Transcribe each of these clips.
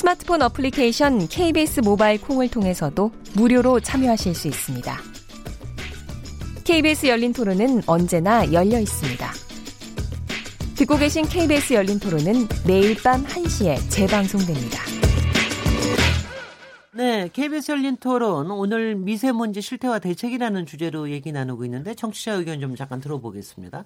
스마트폰 어플리케이션 KBS 모바일 콩을 통해서도 무료로 참여하실 수 있습니다. KBS 열린 토론은 언제나 열려 있습니다. 듣고 계신 KBS 열린 토론은 매일 밤 1시에 재방송됩니다. 네, KBS 열린 토론 오늘 미세먼지 실태와 대책이라는 주제로 얘기 나누고 있는데 청취자 의견 좀 잠깐 들어보겠습니다.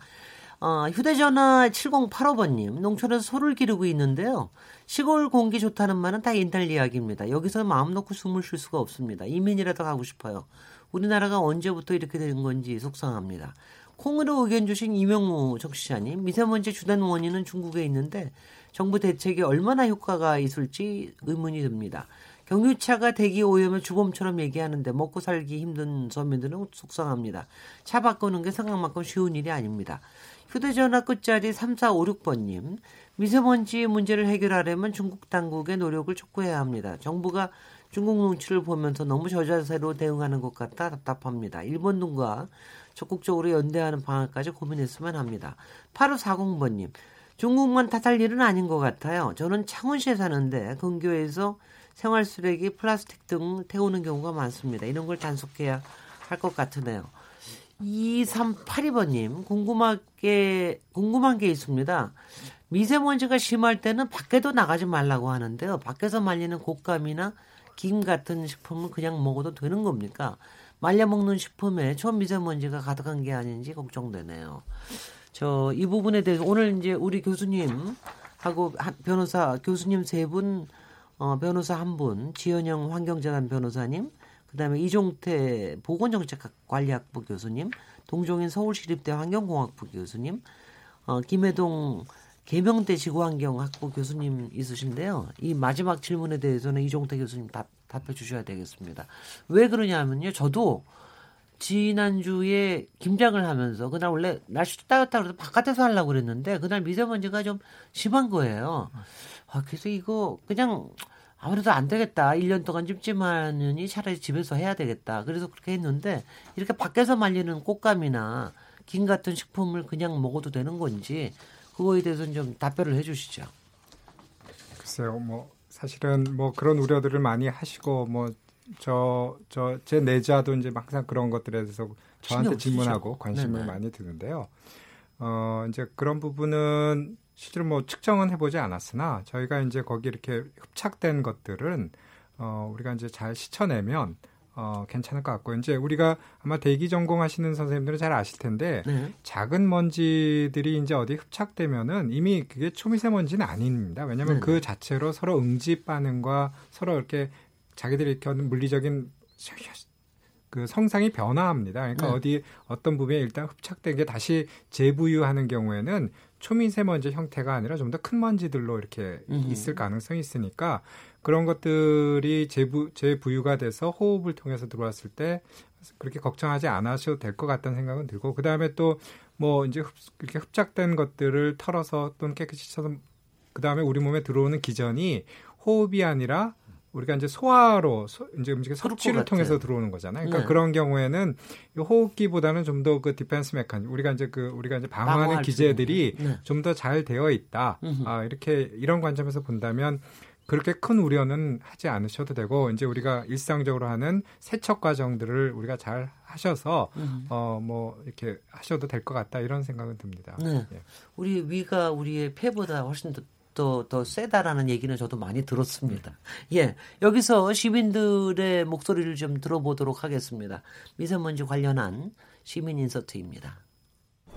어, 휴대전화 7085번님, 농촌에서 소를 기르고 있는데요. 시골 공기 좋다는 말은 다 옛날 이야기입니다. 여기서 마음 놓고 숨을 쉴 수가 없습니다. 이민이라도 가고 싶어요. 우리나라가 언제부터 이렇게 되는 건지 속상합니다. 콩으로 의견 주신 이명무 정치자님, 미세먼지 주된 원인은 중국에 있는데 정부 대책이 얼마나 효과가 있을지 의문이 듭니다. 경유차가 대기 오염을 주범처럼 얘기하는데 먹고 살기 힘든 서민들은 속상합니다. 차 바꾸는 게 생각만큼 쉬운 일이 아닙니다. 휴대전화 끝자리 3456번님, 미세먼지 문제를 해결하려면 중국 당국의 노력을 촉구해야 합니다. 정부가 중국 눈치를 보면서 너무 저자세로 대응하는 것 같아 답답합니다. 일본 등과 적극적으로 연대하는 방안까지 고민했으면 합니다. 8540번님, 중국만 탓할 일은 아닌 것 같아요. 저는 창원시에 사는데 근교에서 생활 쓰레기, 플라스틱 등 태우는 경우가 많습니다. 이런 걸 단속해야 할 것 같으네요. 2382번님, 궁금하게, 궁금한 게 있습니다. 미세먼지가 심할 때는 밖에도 나가지 말라고 하는데요. 밖에서 말리는 곶감이나 김 같은 식품은 그냥 먹어도 되는 겁니까? 말려 먹는 식품에 초미세먼지가 가득한 게 아닌지 걱정되네요. 저 이 부분에 대해서 오늘 이제 우리 교수님 하고 변호사 교수님 세 분, 어, 변호사 한 분, 지현영 환경재단 변호사님, 그다음에 이종태 보건정책관리학부 교수님, 동종인 서울시립대 환경공학부 교수님, 어, 김해동 계명대 지구환경학부 교수님 있으신데요. 이 마지막 질문에 대해서는 이종태 교수님 답, 답해 주셔야 되겠습니다. 왜 그러냐면요. 저도 지난주에 김장을 하면서 그날 원래 날씨도 따뜻하고 그래서 바깥에서 하려고 그랬는데 그날 미세먼지가 좀 심한 거예요. 아, 그래서 이거 그냥 아무래도 안 되겠다. 1년 동안 찜찜하느니 차라리 집에서 해야 되겠다. 그래서 그렇게 했는데 이렇게 밖에서 말리는 꽃감이나 김 같은 식품을 그냥 먹어도 되는 건지 그거에 대해서는 좀 답변을 해 주시죠. 글쎄요. 뭐 사실은 뭐 그런 우려들을 많이 하시고 뭐 저 저 제 내자도 이제 항상 그런 것들에 대해서 저한테 질문하고 관심을 네네. 많이 드는데요. 어 이제 그런 부분은 실제로 뭐 측정은 해보지 않았으나 저희가 이제 거기 이렇게 흡착된 것들은 어 우리가 이제 잘 씻어내면 어, 괜찮을 것 같고 이제 우리가 아마 대기 전공하시는 선생님들은 잘 아실 텐데 네. 작은 먼지들이 이제 어디 흡착되면은 이미 그게 초미세먼지는 아닙니다. 왜냐하면 네. 그 자체로 서로 응집 반응과 서로 이렇게 자기들이 이렇게 물리적인 그 성상이 변화합니다. 그러니까 네. 어디 어떤 부분에 일단 흡착된 게 다시 재부유하는 경우에는 초미세먼지 형태가 아니라 좀 더 큰 먼지들로 이렇게 음흠. 있을 가능성이 있으니까 그런 것들이 재부, 재부유가 돼서 호흡을 통해서 들어왔을 때 그렇게 걱정하지 않으셔도 될 것 같다는 생각은 들고 그다음에 또 뭐 이제 흡, 이렇게 흡착된 것들을 털어서 또는 깨끗이 쳐서 그다음에 우리 몸에 들어오는 기전이 호흡이 아니라 우리가 이제 소화로 소, 이제 음식의 섭취를 통해서 들어오는 거잖아요. 그러니까 네. 그런 경우에는 이 호흡기보다는 좀 더 그 defense mechanism 우리가 이제 그 우리가 이제 방어하는 기제들이 네. 좀더 잘 되어 있다. 아, 이렇게 이런 관점에서 본다면 그렇게 큰 우려는 하지 않으셔도 되고 이제 우리가 일상적으로 하는 세척 과정들을 우리가 잘 하셔서 음. 어뭐 이렇게 하셔도 될 것 같다 이런 생각은 듭니다. 네. 예. 우리 위가 우리의 폐보다 훨씬 더 더, 더 세다라는 얘기는 저도 많이 들었습니다. 예. 여기서 시민들의 목소리를 좀 들어보도록 하겠습니다. 미세먼지 관련한 시민 인서트입니다.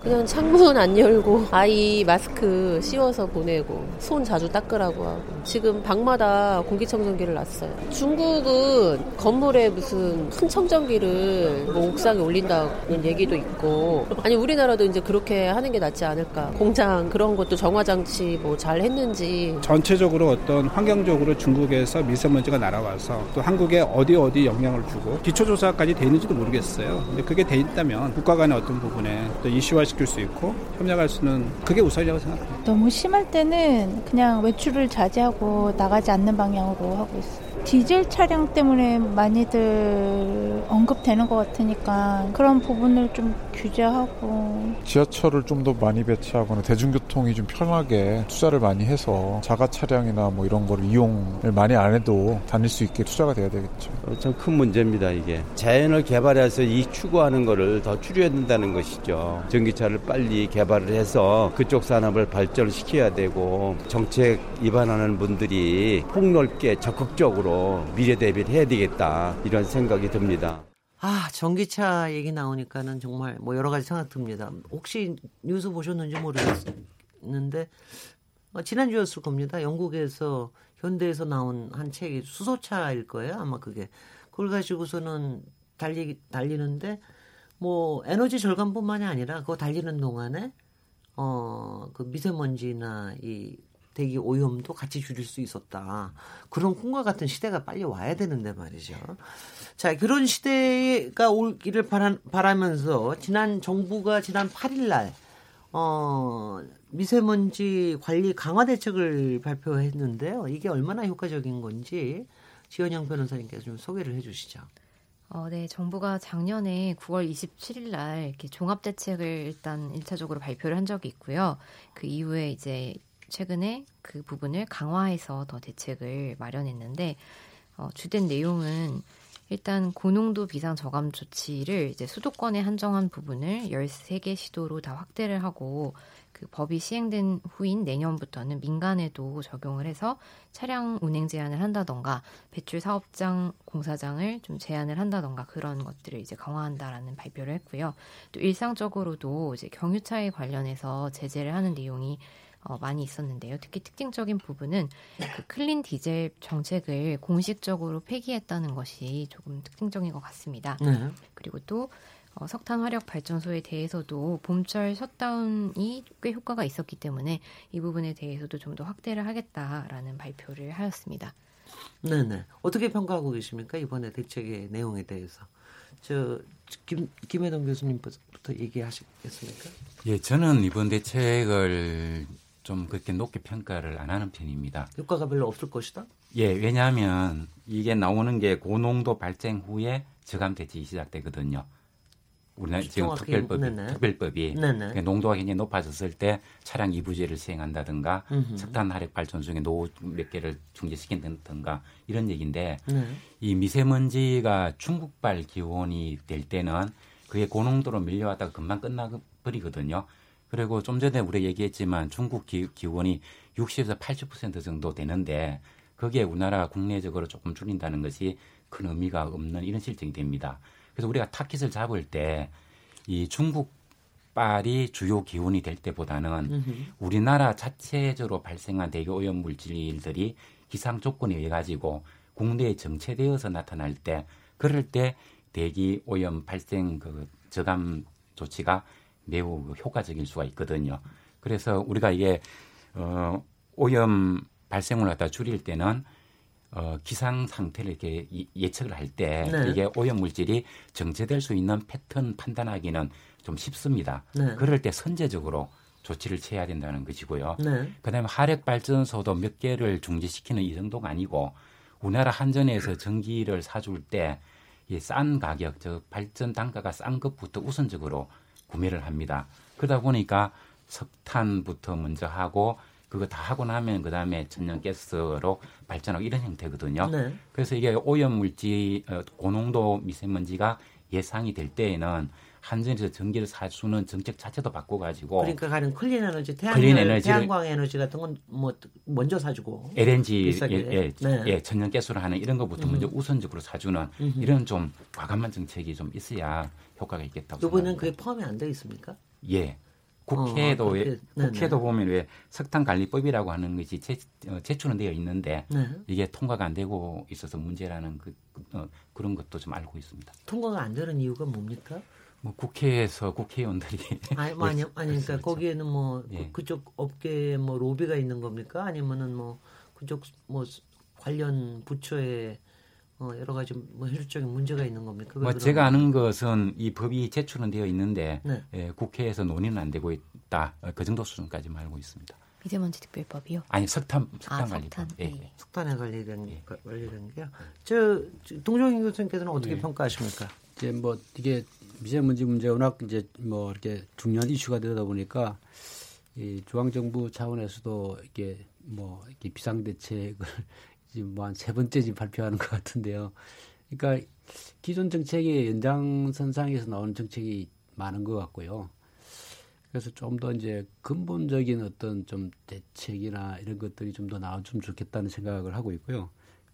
그냥 창문 안 열고 아이 마스크 씌워서 보내고 손 자주 닦으라고 하고 지금 방마다 공기청정기를 놨어요. 중국은 건물에 무슨 큰 청정기를 뭐 옥상에 올린다는 얘기도 있고 아니 우리나라도 이제 그렇게 하는 게 낫지 않을까. 공장 그런 것도 정화 장치 뭐 잘 했는지 전체적으로 어떤 환경적으로 중국에서 미세먼지가 날아와서 또 한국에 어디 어디 영향을 주고 기초조사까지 돼 있는지도 모르겠어요. 근데 그게 돼 있다면 국가 간의 어떤 부분에 또 이슈 화 시킬 수 있고 협력할 수는 그게 우선이라고 생각합니다. 너무 심할 때는 그냥 외출을 자제하고 나가지 않는 방향으로 하고 있어요. 디젤 차량 때문에 많이들 언급되는 것 같으니까 그런 부분을 좀 규제하고 지하철을 좀 더 많이 배치하거나 대중교통이 좀 편하게 투자를 많이 해서 자가 차량이나 뭐 이런 걸 이용을 많이 안 해도 다닐 수 있게 투자가 돼야 되겠죠. 엄청 큰 문제입니다 이게 자연을 개발해서 이 추구하는 거를 더 줄여야 된다는 것이죠. 전기차를 빨리 개발을 해서 그쪽 산업을 발전시켜야 되고 정책 위반하는 분들이 폭넓게 적극적으로 미래 대비를 해야 되겠다 이런 생각이 듭니다. 아, 전기차 얘기 나오니까는 정말 뭐 여러 가지 생각 듭니다. 혹시 뉴스 보셨는지 모르겠는데 어, 지난주였을 겁니다. 영국에서 현대에서 나온 한 책이 수소차일 거예요. 아마 그게 그걸 가지고서는 달리 달리는데 뭐 에너지 절감뿐만이 아니라 그거 달리는 동안에 어 그 미세먼지나 이 대기 오염도 같이 줄일 수 있었다. 그런 꿈과 같은 시대가 빨리 와야 되는데 말이죠. 자, 그런 시대가 올기를 바라, 바라 면서 지난 정부가 지난 8일 날 어, 미세먼지 관리 강화 대책을 발표했는데요. 이게 얼마나 효과적인 건지 지연영 변호사님께서 좀 소개를 해 주시죠. 어, 네, 정부가 작년에 9월 27일 날 이렇게 종합 대책을 일단 1차적으로 발표를 한 적이 있고요. 그 이후에 이제 최근에 그 부분을 강화해서 더 대책을 마련했는데 어, 주된 내용은 일단 고농도 비상 저감 조치를 이제 수도권에 한정한 부분을 13개 시도로 다 확대를 하고 그 법이 시행된 후인 내년부터는 민간에도 적용을 해서 차량 운행 제한을 한다던가 배출 사업장 공사장을 좀 제한을 한다던가 그런 것들을 이제 강화한다라는 발표를 했고요. 또 일상적으로도 이제 경유차에 관련해서 제재를 하는 내용이 어, 많이 있었는데요. 특히 특징적인 부분은 그 clean 디젤 정책을 공식적으로 폐기했다는 것이 조금 특징적인 것 같습니다. 네. 그리고 또 어, 석탄 화력 발전소에 대해서도 봄철 shutdown이 꽤 효과가 있었기 때문에 이 부분에 대해서도 좀 더 확대를 하겠다라는 발표를 하였습니다. 네네. 어떻게 평가하고 계십니까? 이번에 대책의 내용에 대해서. 저 김, 김혜동 교수님부터 얘기하시겠습니까? 예, 저는 이번 대책을 좀 그렇게 높게 평가를 안 하는 편입니다. 효과가 별로 없을 것이다? 예, 왜냐하면 이게 나오는 게 고농도 발생 후에 저감 대책이 시작되거든요. 우리나라 지금 특별법이. 특별법이 네네. 농도가 굉장히 높아졌을 때 차량 이부제를 시행한다든가 음흠. 석탄 화력 발전소에 노후 몇 개를 중지시킨다든가 이런 얘기인데 네. 이 미세먼지가 중국발 기온이 될 때는 그게 고농도로 밀려왔다가 금방 끝나버리거든요. 그리고 좀 전에 우리가 얘기했지만 중국 기, 기온이 60에서 80% 정도 되는데 거기에 우리나라가 국내적으로 조금 줄인다는 것이 큰 의미가 없는 이런 실정이 됩니다. 그래서 우리가 타깃을 잡을 때 이 중국발이 주요 기온이 될 때보다는 우리나라 자체적으로 발생한 대기 오염 물질들이 기상 조건에 의해 가지고 국내에 정체되어서 나타날 때 그럴 때 대기 오염 발생 그 저감 조치가 매우 효과적일 수가 있거든요. 그래서 우리가 이게 어 오염 발생을 갖다 줄일 때는 어 기상 상태를 이렇게 예측을 할때 네. 이게 오염 물질이 정체될 수 있는 패턴 판단하기는 좀 쉽습니다. 네. 그럴 때 선제적으로 조치를 취해야 된다는 것이고요. 네. 그다음에 하력 발전소도 몇 개를 중지시키는 이 정도가 아니고 우리나라 한전에서 전기를 사줄 때 이 싼 가격, 즉 발전 단가가 싼 것부터 우선적으로 구매를 합니다. 그러다 보니까 석탄부터 먼저 하고 그거 다 하고 나면 그 다음에 천연가스로 발전하고 이런 형태거든요. 네. 그래서 이게 오염물질 어, 고농도 미세먼지가 예상이 될 때에는 한전에서 전기를 사주는 정책 자체도 바꿔가지고 그러니까 가령 clean 에너지, 태양 clean 에너지, 태양광 에너지 같은 건 뭐 먼저 사주고 LNG 예, 예, 네. 예, 천연가스로 하는 이런 것부터 음. 먼저 우선적으로 사주는 음흠. 이런 좀 과감한 정책이 좀 있어야 효과가 있겠다고. 이번엔 그게 포함이 안돼 있습니까? 예. 국회에도 어, 왜, 국회도 보면 왜 석탄 관리법이라고 하는 것이 제, 어, 제출은 되어 있는데 네. 이게 통과가 안 되고 있어서 문제라는 그, 어, 그런 것도 좀 알고 있습니다. 통과가 안 되는 이유가 뭡니까? 뭐 국회에서 국회의원들이 아니 뭐 아니 아니 그러니까 거기에는 뭐 예. 그쪽 업계에 뭐 로비가 있는 겁니까 아니면은 뭐 그쪽 뭐 관련 부처에 어, 여러 가지 뭐 현실적인 문제가 있는 겁니까? 뭐 제가 아는 것은 이 법이 제출은 되어 있는데 네. 예, 국회에서 논의는 안 되고 있다. 어, 그 정도 수준까지만 알고 있습니다. 미세먼지 특별법이요? 아니 석탄 석탄 아, 관리법. 석탄. 예. 네. 석탄에 관리된 예. 관리된 게요. 저 동종인 교수님께서는 어떻게 네. 평가하십니까? 이제 뭐 이게 미세먼지 문제 워낙 이제 뭐 이렇게 중요한 이슈가 되다 보니까 이 중앙 정부 차원에서도 이게 뭐 이렇게 비상 대책을 지금 뭐 한 세 번째 지금 발표하는 것 같은데요. 그러니까 기존 정책의 연장선상에서 나오는 정책이 많은 것 같고요. 그래서 좀 더 이제 근본적인 어떤 좀 대책이나 이런 것들이 좀 더 나와주면 좋겠다는 생각을 하고 있고요.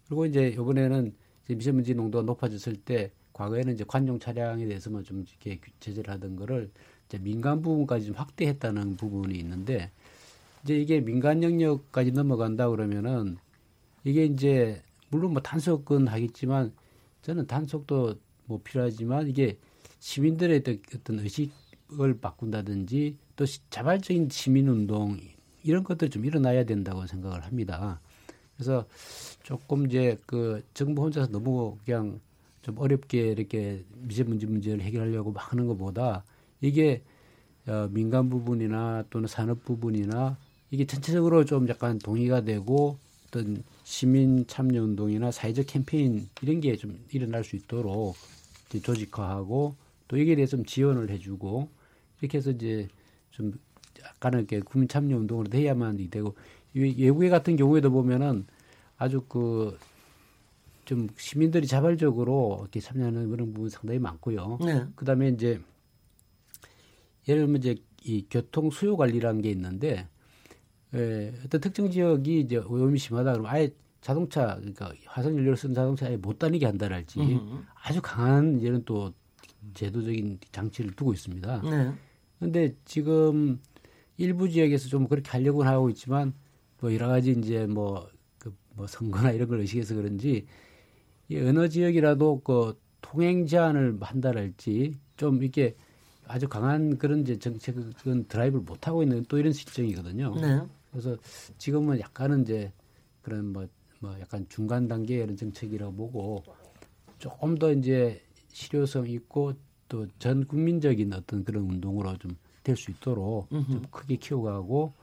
그리고 이제 이번에는 이제 미세먼지 농도가 높아졌을 때 과거에는 이제 관용 차량에 대해서만 좀 이렇게 제재를 하던 거를 이제 민간 부분까지 좀 확대했다는 부분이 있는데 이제 이게 민간 영역까지 넘어간다 그러면은 이게 이제 물론 뭐 단속은 하겠지만 저는 단속도 뭐 필요하지만 이게 시민들의 어떤 의식을 바꾼다든지 또 자발적인 시민 운동 이런 것들 좀 일어나야 된다고 생각을 합니다. 그래서 조금 이제 그 정부 혼자서 너무 그냥 좀 어렵게 이렇게 미세먼지 문제를 해결하려고 막 하는 것보다 이게 어, 민간 부분이나 또는 산업 부분이나 이게 전체적으로 좀 약간 동의가 되고 어떤 시민 참여 운동이나 사회적 캠페인 이런 게 좀 일어날 수 있도록 조직화하고 또 여기에 대해서 좀 지원을 해주고 이렇게 해서 이제 좀 약간은 이렇게 국민 참여 운동으로 해야만 되고 외국에 같은 경우에도 보면은 아주 그 좀 시민들이 자발적으로 이렇게 참여하는 그런 부분 상당히 많고요. 네. 그다음에 이제 예를 들면 이제 이 교통 수요 관리라는 게 있는데 예, 어떤 특정 지역이 이제 오염이 심하다 그러면 아예 자동차 그러니까 화석 연료를 쓴 자동차 아예 못 다니게 한다랄지 음. 아주 강한 이제는 또 제도적인 장치를 두고 있습니다. 네. 근데 지금 일부 지역에서 좀 그렇게 하려고 하고 있지만 뭐 여러 가지 이제 뭐, 그 뭐 선거나 이런 걸 의식해서 그런지 이 어느 지역이라도 그 통행 제한을 한다랄지 좀 이렇게 아주 강한 그런 이제 정책은 드라이브를 못 하고 있는 또 이런 실정이거든요. 네. 그래서 지금은 약간은 이제 그런 뭐, 뭐 약간 중간 단계의 이런 정책이라고 보고 조금 더 이제 실효성 있고 또 전 국민적인 어떤 그런 운동으로 좀 될 수 있도록 음흠. 좀 크게 키워가고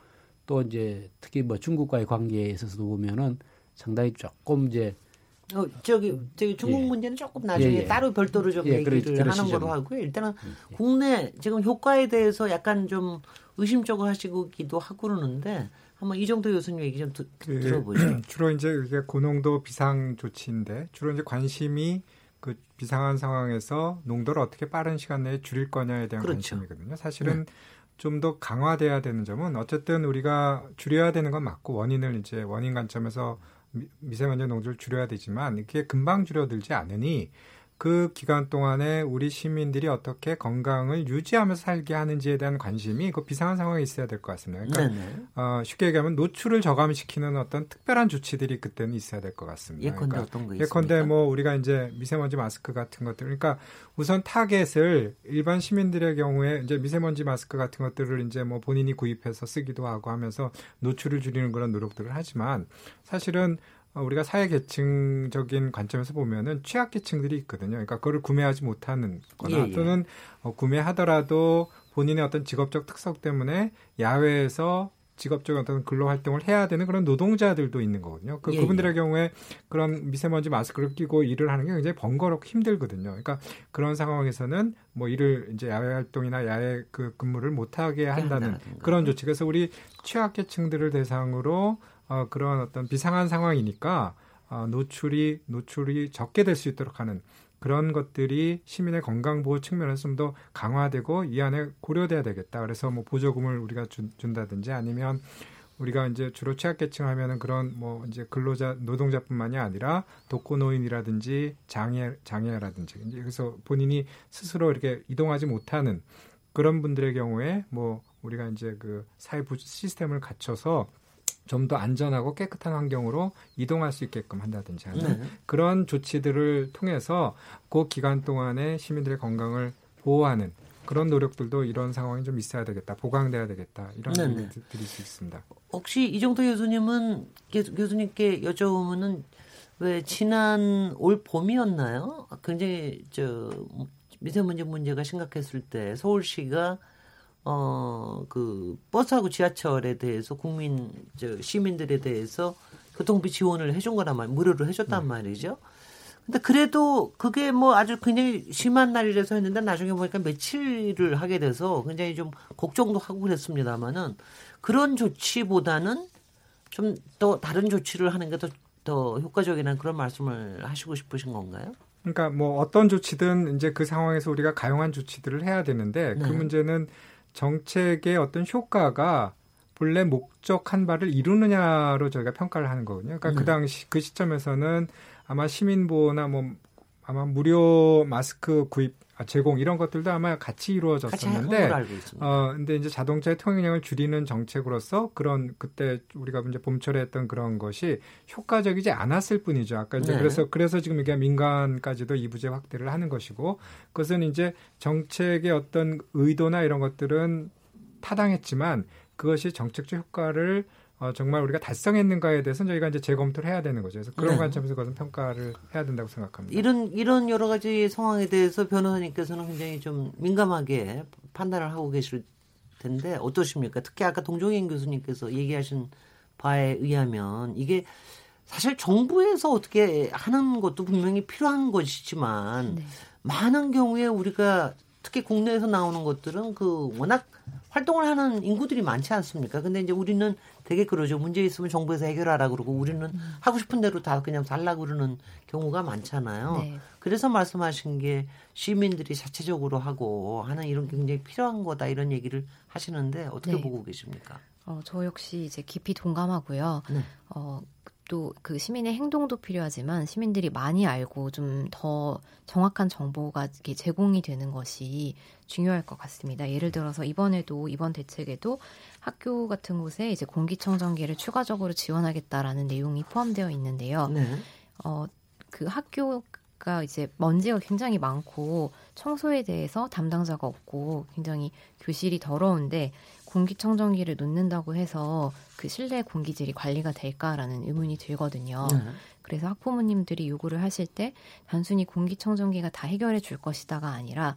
또 이제 특히 뭐 중국과의 관계에 있어서도 보면은 상당히 조금 이제 어, 저기, 저기 중국 예. 문제는 조금 나중에 예, 예. 따로 별도로 좀 예, 얘기를 그러, 하는 거로 하고요. 일단은 음, 예. 국내 지금 효과에 대해서 약간 좀 의심적으로 하시기도 하고 그러는데 한번 이정도 교수님 얘기 좀 드, 그, 들어보죠. 주로 이제 이게 고농도 비상 조치인데 주로 이제 관심이 그 비상한 상황에서 농도를 어떻게 빠른 시간 내에 줄일 거냐에 대한 그렇죠. 관심이거든요. 사실은 네. 좀더 강화돼야 되는 점은 어쨌든 우리가 줄여야 되는 건 맞고 원인을 이제 원인 관점에서 미세먼지 농도를 줄여야 되지만 이게 금방 줄여들지 않으니 그 기간 동안에 우리 시민들이 어떻게 건강을 유지하면서 살게 하는지에 대한 관심이 그 비상한 상황에 있어야 될 것 같습니다. 그러니까 어, 쉽게 얘기하면 노출을 저감시키는 어떤 특별한 조치들이 그때는 있어야 될 것 같습니다. 예컨대 그러니까 어떤 거 예컨대 뭐 우리가 이제 미세먼지 마스크 같은 것들 그러니까 우선 타겟을 일반 시민들의 경우에 이제 미세먼지 마스크 같은 것들을 이제 뭐 본인이 구입해서 쓰기도 하고 하면서 노출을 줄이는 그런 노력들을 하지만 사실은 어, 우리가 사회 계층적인 관점에서 보면은 취약 계층들이 있거든요. 그러니까 그걸 구매하지 못하는 거나 예, 예. 또는 어, 구매하더라도 본인의 어떤 직업적 특성 때문에 야외에서 직업적 어떤 근로 활동을 해야 되는 그런 노동자들도 있는 거거든요. 그 예, 그분들의 예. 경우에 그런 미세먼지 마스크를 끼고 일을 하는 게 굉장히 번거롭고 힘들거든요. 그러니까 그런 상황에서는 뭐 일을 이제 야외 활동이나 야외 그 근무를 못 하게 한다는 그런 조치. 그래서 우리 취약계층들을 대상으로 어, 그런 어떤 비상한 상황이니까 어, 노출이 노출이 적게 될 수 있도록 하는 그런 것들이 시민의 건강 보호 측면에서 좀 더 강화되고 이 안에 고려돼야 되겠다. 그래서 뭐 보조금을 우리가 준, 준다든지 아니면 우리가 이제 주로 취약계층 하면은 그런 뭐 이제 근로자 노동자뿐만이 아니라 독거노인이라든지 장애 장애라든지 그래서 본인이 스스로 이렇게 이동하지 못하는 그런 분들의 경우에 뭐 우리가 이제 그 사회 시스템을 갖춰서 좀 더 안전하고 깨끗한 환경으로 이동할 수 있게끔 한다든지 하는 네. 그런 조치들을 통해서 그 기간 동안에 시민들의 건강을 보호하는 그런 노력들도 이런 상황이 좀 있어야 되겠다, 보강돼야 되겠다 이런 얘기 드릴 수 있습니다. 혹시 이정도 교수님은 교수님께 여쭤보면은 왜 지난 올 봄이었나요? 굉장히 저 미세먼지 문제가 심각했을 때 서울시가 어 그 버스하고 지하철에 대해서 국민 저 시민들에 대해서 교통비 지원을 해준 거란 말 무료로 해줬단 네. 말이죠. 근데 그래도 그게 뭐 아주 굉장히 심한 날이라서 했는데 나중에 보니까 며칠을 하게 돼서 굉장히 좀 걱정도 하고 그랬습니다만은 그런 조치보다는 좀 더 다른 조치를 하는 게 더 더 효과적이라는 그런 말씀을 하시고 싶으신 건가요? 그러니까 뭐 어떤 조치든 이제 그 상황에서 우리가 가용한 조치들을 해야 되는데 그 네. 그 문제는 정책의 어떤 효과가 본래 목적한 바를 이루느냐로 저희가 평가를 하는 거거든요. 그러니까 그 네. 그 당시 그 시점에서는 아마 시민보호나 뭐 아마 무료 마스크 구입 아, 제공 이런 것들도 아마 같이 이루어졌었는데 같이 어 근데 이제 자동차의 통행량을 줄이는 정책으로서 그런 그때 우리가 이제 봄철에 했던 그런 것이 효과적이지 않았을 뿐이죠. 아까 이제 네. 그래서 그래서 지금 이게 민간까지도 이부제 확대를 하는 것이고 그것은 이제 정책의 어떤 의도나 이런 것들은 타당했지만 그것이 정책적 효과를 어, 정말 우리가 달성했는가에 대해서는 저희가 이제 재검토를 해야 되는 거죠. 그래서 그런 네. 관점에서 그것은 평가를 해야 된다고 생각합니다. 이런 이런 여러 가지 상황에 대해서 변호사님께서는 굉장히 좀 민감하게 판단을 하고 계실 텐데 어떠십니까? 특히 아까 동종인 교수님께서 얘기하신 바에 의하면 이게 사실 정부에서 어떻게 하는 것도 분명히 필요한 것이지만 네. 많은 경우에 우리가 특히 국내에서 나오는 것들은 그 워낙 활동을 하는 인구들이 많지 않습니까? 근데 이제 우리는 되게 그러죠. 문제 있으면 정부에서 해결하라 그러고 우리는 음. 하고 싶은 대로 다 그냥 살라 그러는 경우가 많잖아요. 네. 그래서 말씀하신 게 시민들이 자체적으로 하고 하는 이런 게 굉장히 필요한 거다 이런 얘기를 하시는데 어떻게 네. 보고 계십니까? 어, 저 역시 이제 깊이 동감하고요. 네. 어, 또 그 시민의 행동도 필요하지만 시민들이 많이 알고 좀 더 정확한 정보가 제공이 되는 것이 중요할 것 같습니다. 예를 들어서 이번에도 이번 대책에도 학교 같은 곳에 이제 공기청정기를 추가적으로 지원하겠다라는 내용이 포함되어 있는데요. 네. 어, 그 학교 가 이제 먼지가 굉장히 많고 청소에 대해서 담당자가 없고 굉장히 교실이 더러운데 공기청정기를 놓는다고 해서 그 실내 공기질이 관리가 될까라는 의문이 들거든요. 네. 그래서 학부모님들이 요구를 하실 때 단순히 공기청정기가 다 해결해 줄 것이다가 아니라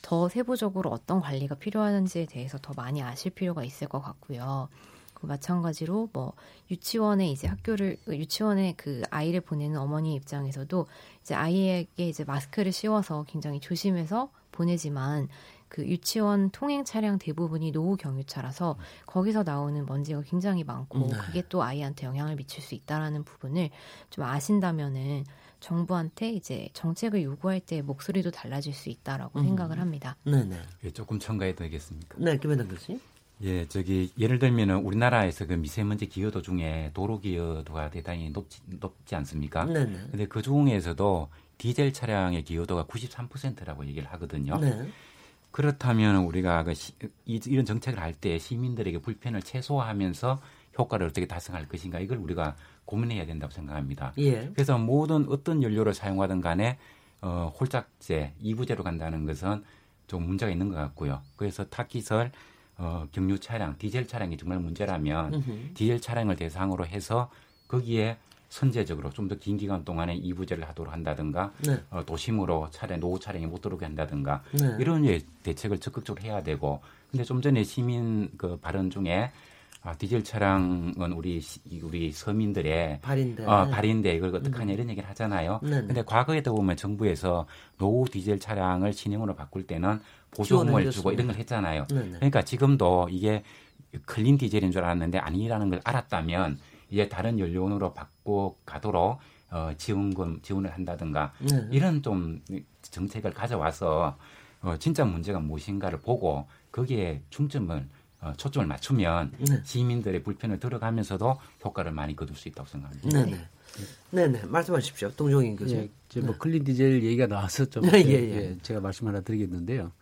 더 세부적으로 어떤 관리가 필요한지에 대해서 더 많이 아실 필요가 있을 것 같고요. 그 마찬가지로 뭐 유치원에 이제 학교를 유치원에 그 아이를 보내는 어머니 입장에서도 이제 아이에게 이제 마스크를 씌워서 굉장히 조심해서 보내지만 그 유치원 통행 차량 대부분이 노후 경유차라서 거기서 나오는 먼지가 굉장히 많고 네. 그게 또 아이한테 영향을 미칠 수 있다라는 부분을 좀 아신다면은 정부한테 이제 정책을 요구할 때 목소리도 달라질 수 있다라고 음. 생각을 합니다. 네네. 예, 조금 첨가해도 되겠습니까? 네, 김현당 교수님. 예, 저기 예를 들면은 우리나라에서 그 미세먼지 기여도 중에 도로 기여도가 대단히 높지 높지 않습니까? 네네. 근데 그 중에서도 디젤 차량의 기여도가 93%라고 얘기를 하거든요. 네. 그렇다면 우리가 그 시, 이, 이런 정책을 할 때 시민들에게 불편을 최소화하면서 효과를 어떻게 달성할 것인가 이걸 우리가 고민해야 된다고 생각합니다. 예. 그래서 모든 어떤 연료를 사용하든 간에 어, 홀짝제, 이부제로 간다는 것은 좀 문제가 있는 것 같고요. 그래서 타기설, 어, 경유 차량, 디젤 차량이 정말 문제라면 으흠. 디젤 차량을 대상으로 해서 거기에 선제적으로 좀 더 긴 기간 동안에 이부제를 하도록 한다든가 네. 어, 도심으로 차량 노후 차량이 못 들어오게 한다든가 네. 이런 예, 대책을 적극적으로 해야 되고 근데 좀 전에 시민 그 발언 중에 아, 디젤 차량은 우리 우리 서민들의 발인데 어, 발인데 이걸 어떡하냐 음. 이런 얘기를 하잖아요. 네, 네. 근데 과거에도 보면 정부에서 노후 디젤 차량을 신형으로 바꿀 때는 보조금을 주고 이런 걸 했잖아요. 네네. 네. 그러니까 지금도 이게 clean 디젤인 줄 알았는데 아니라는 걸 알았다면 이제 다른 연료원으로 바꿔 가도록 어, 지원금 지원을 한다든가 네. 이런 좀 정책을 가져와서 어, 진짜 문제가 무엇인가를 보고 거기에 중점을 어, 초점을 맞추면 네. 시민들의 불편을 들어가면서도 효과를 많이 거둘 수 있다고 생각합니다. 네네. 네네. 말씀하십시오. 동종인 교수. 예, 뭐 네. 클린 디젤 얘기가 나와서 좀 예, 예, 예. 제가 말씀 하나 드리겠는데요.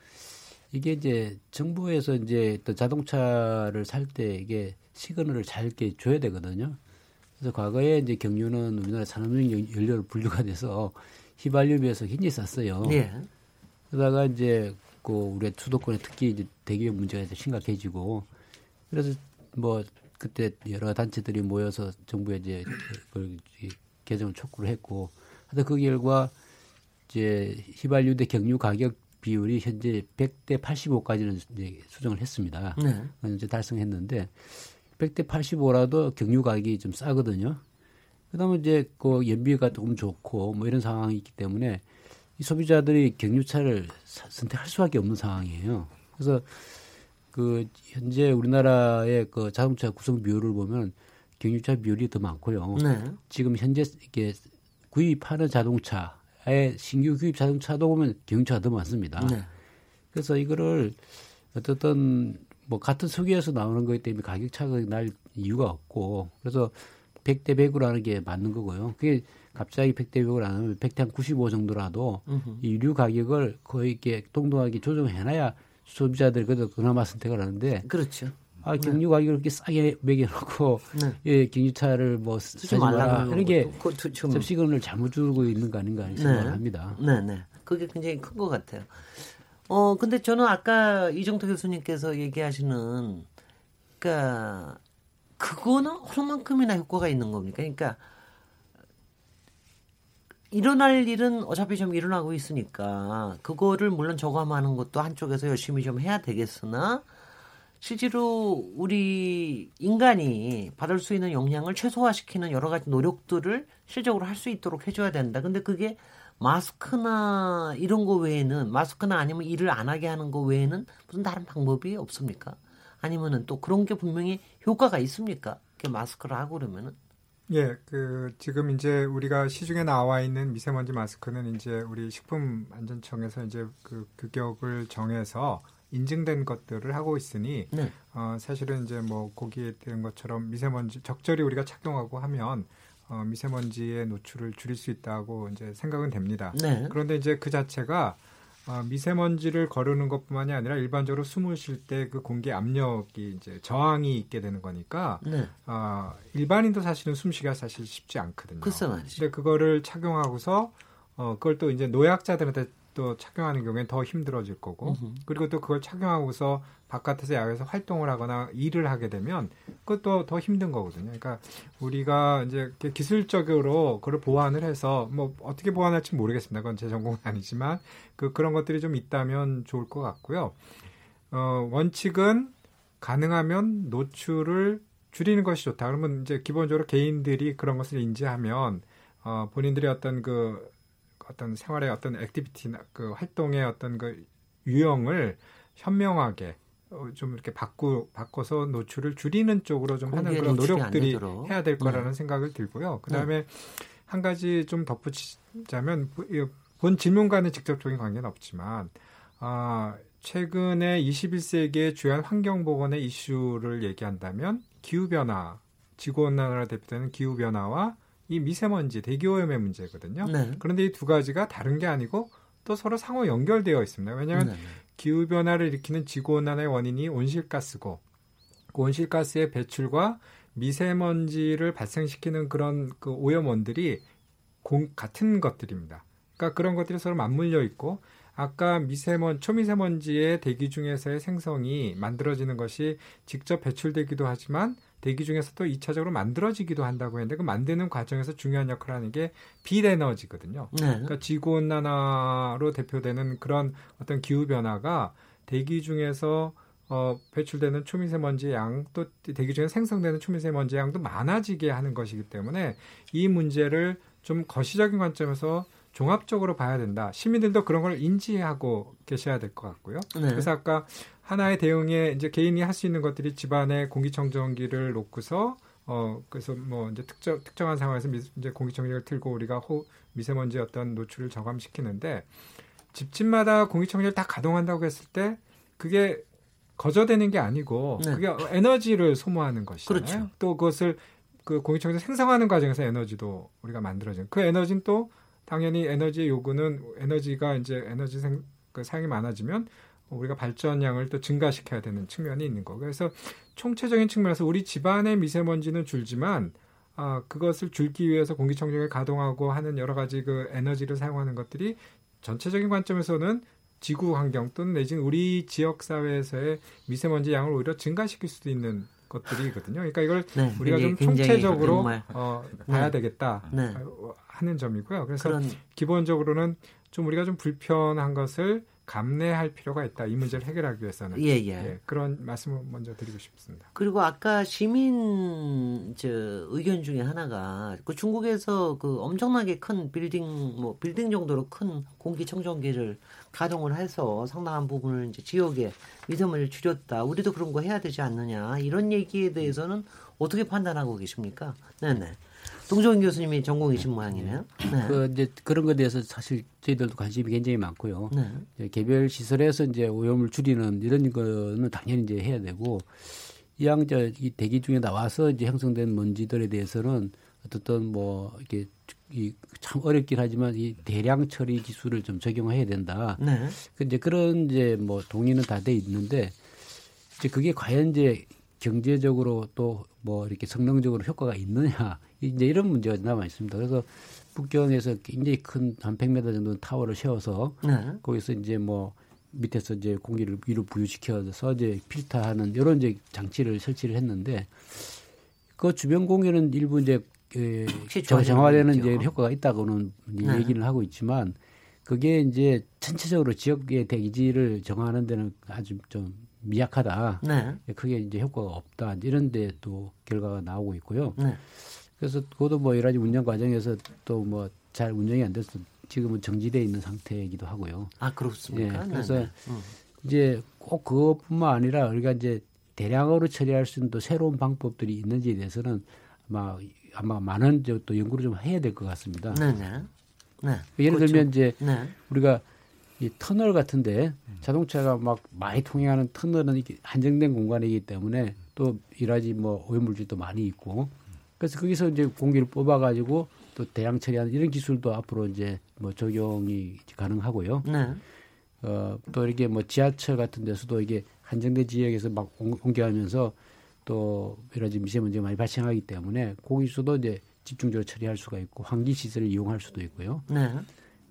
이게 이제 정부에서 이제 또 자동차를 살 때 이게 시그널을 잘 이렇게 줘야 되거든요. 그래서 과거에 이제 경유는 우리나라 산업용 연료로 분류가 돼서 휘발유에 비해서 굉장히 쌌어요. 네. 그러다가 이제 그 우리 수도권에 특히 이제 대기업 문제가 심각해지고 그래서 뭐 그때 여러 단체들이 모여서 정부에 이제 그걸 개정을 촉구를 했고 하여튼 그 결과 이제 휘발유 대 경유 가격 비율이 현재 100대 85까지는 이제 수정을 했습니다. 네. 이제 달성했는데 100대 85라도 경유 가격이 좀 싸거든요. 그다음에 이제 그 연비가 조금 좋고 뭐 이런 상황이 있기 때문에 이 소비자들이 경유차를 선택할 수밖에 없는 상황이에요. 그래서 그 현재 우리나라의 그 자동차 구성 비율을 보면 경유차 비율이 더 많고요. 네. 지금 현재 이게 구입하는 자동차의 신규 구입 자동차도 보면 경유차가 더 많습니다. 네. 그래서 이거를 어떻든 뭐 같은 수기에서 나오는 거기 때문에 가격 차가 날 이유가 없고 그래서 100대 100으로 하는 게 맞는 거고요. 그게 갑자기 100대 100으로 안 하면 100대 한 95 정도라도 으흠. 이 유류 가격을 거의 이렇게 동등하게 조정해놔야 소비자들이 그래도 그나마 선택을 하는데 그렇죠. 아, 경유 가격을 이렇게 싸게 매겨놓고 네. 예, 경유차를 뭐 쓰지 말라 이런 게 접시금을 잘못 주고 있는 거 아닌가 네. 생각을 합니다. 네, 네. 그게 굉장히 큰 것 같아요. 어, 근데 저는 아까 이정태 교수님께서 얘기하시는 그러니까 그거는 얼마만큼이나 효과가 있는 겁니까? 그러니까 일어날 일은 어차피 좀 일어나고 있으니까 그거를 물론 저감하는 것도 한쪽에서 열심히 좀 해야 되겠으나 실제로 우리 인간이 받을 수 있는 영향을 최소화시키는 여러 가지 노력들을 실적으로 할 수 있도록 해줘야 된다. 근데 그게 마스크나 이런 거 외에는 마스크나 아니면 일을 안 하게 하는 거 외에는 무슨 다른 방법이 없습니까? 아니면은 또 그런 게 분명히 효과가 있습니까? 그 마스크를 하고 그러면은 예, 그 지금 이제 우리가 시중에 나와 있는 미세먼지 마스크는 이제 우리 식품안전청에서 이제 그 규격을 정해서 인증된 것들을 하고 있으니 네. 어, 사실은 이제 뭐 거기에 대한 것처럼 미세먼지 적절히 우리가 착용하고 하면 어, 미세먼지의 노출을 줄일 수 있다고 이제 생각은 됩니다. 네. 그런데 이제 그 자체가 어, 미세먼지를 거르는 것뿐만이 아니라 일반적으로 숨을 쉴 때 그 공기 압력이 이제 저항이 있게 되는 거니까 네. 어, 일반인도 사실은 숨쉬기가 사실 쉽지 않거든요. 글쎄 말이죠. 근데 그거를 착용하고서 어, 그걸 또 이제 노약자들한테 또 착용하는 경우에는 더 힘들어질 거고 으흠. 그리고 또 그걸 착용하고서 바깥에서 야외에서 활동을 하거나 일을 하게 되면 그것도 더 힘든 거거든요. 그러니까 우리가 이제 기술적으로 그걸 보완을 해서 뭐 어떻게 보완할지 모르겠습니다. 그건 제 전공은 아니지만 그 그런 것들이 좀 있다면 좋을 것 같고요. 어, 원칙은 가능하면 노출을 줄이는 것이 좋다. 그러면 이제 기본적으로 개인들이 그런 것을 인지하면 어, 본인들의 어떤 그 어떤 생활의 어떤 액티비티나 그 활동의 어떤 그 유형을 현명하게 어, 좀 이렇게 바꾸 바꿔서 노출을 줄이는 쪽으로 좀 하는 그런 노력들이 해야 될 거라는 네. 생각을 들고요. 그다음에 네. 한 가지 좀 덧붙이자면 본 질문과는 직접적인 관계는 없지만 아 최근에 21세기의 주요한 환경 보건의 이슈를 얘기한다면 기후 변화, 지구온난화로 대표되는 기후 변화와 이 미세먼지, 대기오염의 문제거든요. 네. 그런데 이 두 가지가 다른 게 아니고 또 서로 상호 연결되어 있습니다. 왜냐하면 네. 기후 변화를 일으키는 지구 온난화의 원인이 온실가스고 그 온실가스의 배출과 미세먼지를 발생시키는 그런 그 오염원들이 공, 같은 것들입니다. 그러니까 그런 것들이 서로 맞물려 있고 아까 미세먼 초미세먼지의 대기 중에서의 생성이 만들어지는 것이 직접 배출되기도 하지만 대기 중에서도 2차적으로 만들어지기도 한다고 했는데 그 만드는 과정에서 중요한 역할을 하는 게 빛에너지거든요. 네. 그러니까 지구 온난화로 대표되는 그런 어떤 기후 변화가 대기 중에서 어, 배출되는 초미세먼지 양, 또 대기 중에 생성되는 초미세먼지 양도 많아지게 하는 것이기 때문에 이 문제를 좀 거시적인 관점에서 종합적으로 봐야 된다. 시민들도 그런 걸 인지하고 계셔야 될 것 같고요. 네. 그래서 아까 하나의 대응에 이제 개인이 할 수 있는 것들이 집안에 공기청정기를 놓고서 어 그래서 뭐 이제 특정 특정한 상황에서 미, 이제 공기청정기를 틀고 우리가 호 미세먼지 어떤 노출을 저감시키는데 집집마다 공기청정기를 다 가동한다고 했을 때 그게 거저되는 게 아니고 네. 그게 에너지를 소모하는 것이잖아요. 그렇죠. 또 그것을 그 공기청정 생성하는 과정에서 에너지도 우리가 만들어진 그 에너지는 또 당연히 에너지 요구는 에너지가 이제 에너지 생, 그 사용이 많아지면 우리가 발전량을 또 증가시켜야 되는 측면이 있는 거. 그래서 총체적인 측면에서 우리 집안의 미세먼지는 줄지만 아, 그것을 줄기 위해서 공기청정기를 가동하고 하는 여러 가지 그 에너지를 사용하는 것들이 전체적인 관점에서는 지구 환경 또는 내지는 우리 지역 사회에서의 미세먼지 양을 오히려 증가시킬 수도 있는 것들이거든요. 그러니까 이걸 네, 우리가 좀 총체적으로 어, 봐야 네. 되겠다 네. 하는 점이고요. 그래서 그런... 기본적으로는 좀 우리가 좀 불편한 것을 감내할 필요가 있다. 이 문제를 해결하기 위해서는. 예, 예. 예, 그런 말씀을 먼저 드리고 싶습니다. 그리고 아까 시민 저 의견 중에 하나가 그 중국에서 그 엄청나게 큰 빌딩 뭐 빌딩 정도로 큰 공기청정기를 가동을 해서 상당한 부분을 이제 지역에 미세먼지를 줄였다. 우리도 그런 거 해야 되지 않느냐. 이런 얘기에 대해서는 어떻게 판단하고 계십니까? 네, 네. 동종인 교수님이 전공이신 모양이네요. 네. 그 이제 그런 것에 대해서 사실 저희들도 관심이 굉장히 많고요. 네. 개별 시설에서 이제 오염을 줄이는 이런 거는 당연히 이제 해야 되고 이왕 저이 대기 중에 나와서 이제 형성된 먼지들에 대해서는 어떻든 뭐 이렇게 이참 어렵긴 하지만 이 대량 처리 기술을 좀 적용해야 된다. 네. 그 이제 그런 이제 뭐 동의는 다 돼 있는데 이제 그게 과연 이제 경제적으로 또 뭐 이렇게 성능적으로 효과가 있느냐 이제 이런 문제가 남아 있습니다. 그래서 북경에서 굉장히 큰 한 100m 정도 타워를 세워서 네. 거기서 이제 뭐 밑에서 이제 공기를 위로 부유시켜서 이제 필터하는 이런 이제 장치를 설치를 했는데 그 주변 공연은 일부 이제 그 정화되는 이제 효과가 있다고는 네. 얘기를 하고 있지만 그게 이제 전체적으로 지역의 대기질을 정하는 데는 아주 좀 미약하다. 네. 크게 이제 효과가 없다. 이런 데 또 결과가 나오고 있고요. 네. 그래서 그것도 뭐 여러 가지 운영 과정에서 또 뭐 잘 운영이 안 돼서 지금은 정지돼 있는 상태이기도 하고요. 아 그렇습니까? 예, 그래서 네, 네. 이제 꼭 그것뿐만 아니라 우리가 이제 대량으로 처리할 수 있는 또 새로운 방법들이 있는지에 대해서는 아마 아마 많은 또 연구를 좀 해야 될 것 같습니다. 네네. 네. 네. 예를 그렇죠. 들면 이제 네. 우리가 이 터널 같은데 자동차가 막 많이 통행하는 터널은 이렇게 한정된 공간이기 때문에 또 일하지 뭐 오염물질도 많이 있고 그래서 거기서 이제 공기를 뽑아가지고 또 대량 처리하는 이런 기술도 앞으로 이제 뭐 적용이 가능하고요. 네. 어, 또 이렇게 뭐 지하철 같은 데서도 이게 한정된 지역에서 막 옮겨가면서 또 여러 가지 미세먼지가 많이 발생하기 때문에 거기서도 이제 집중적으로 처리할 수가 있고 환기 시설을 이용할 수도 있고요. 네.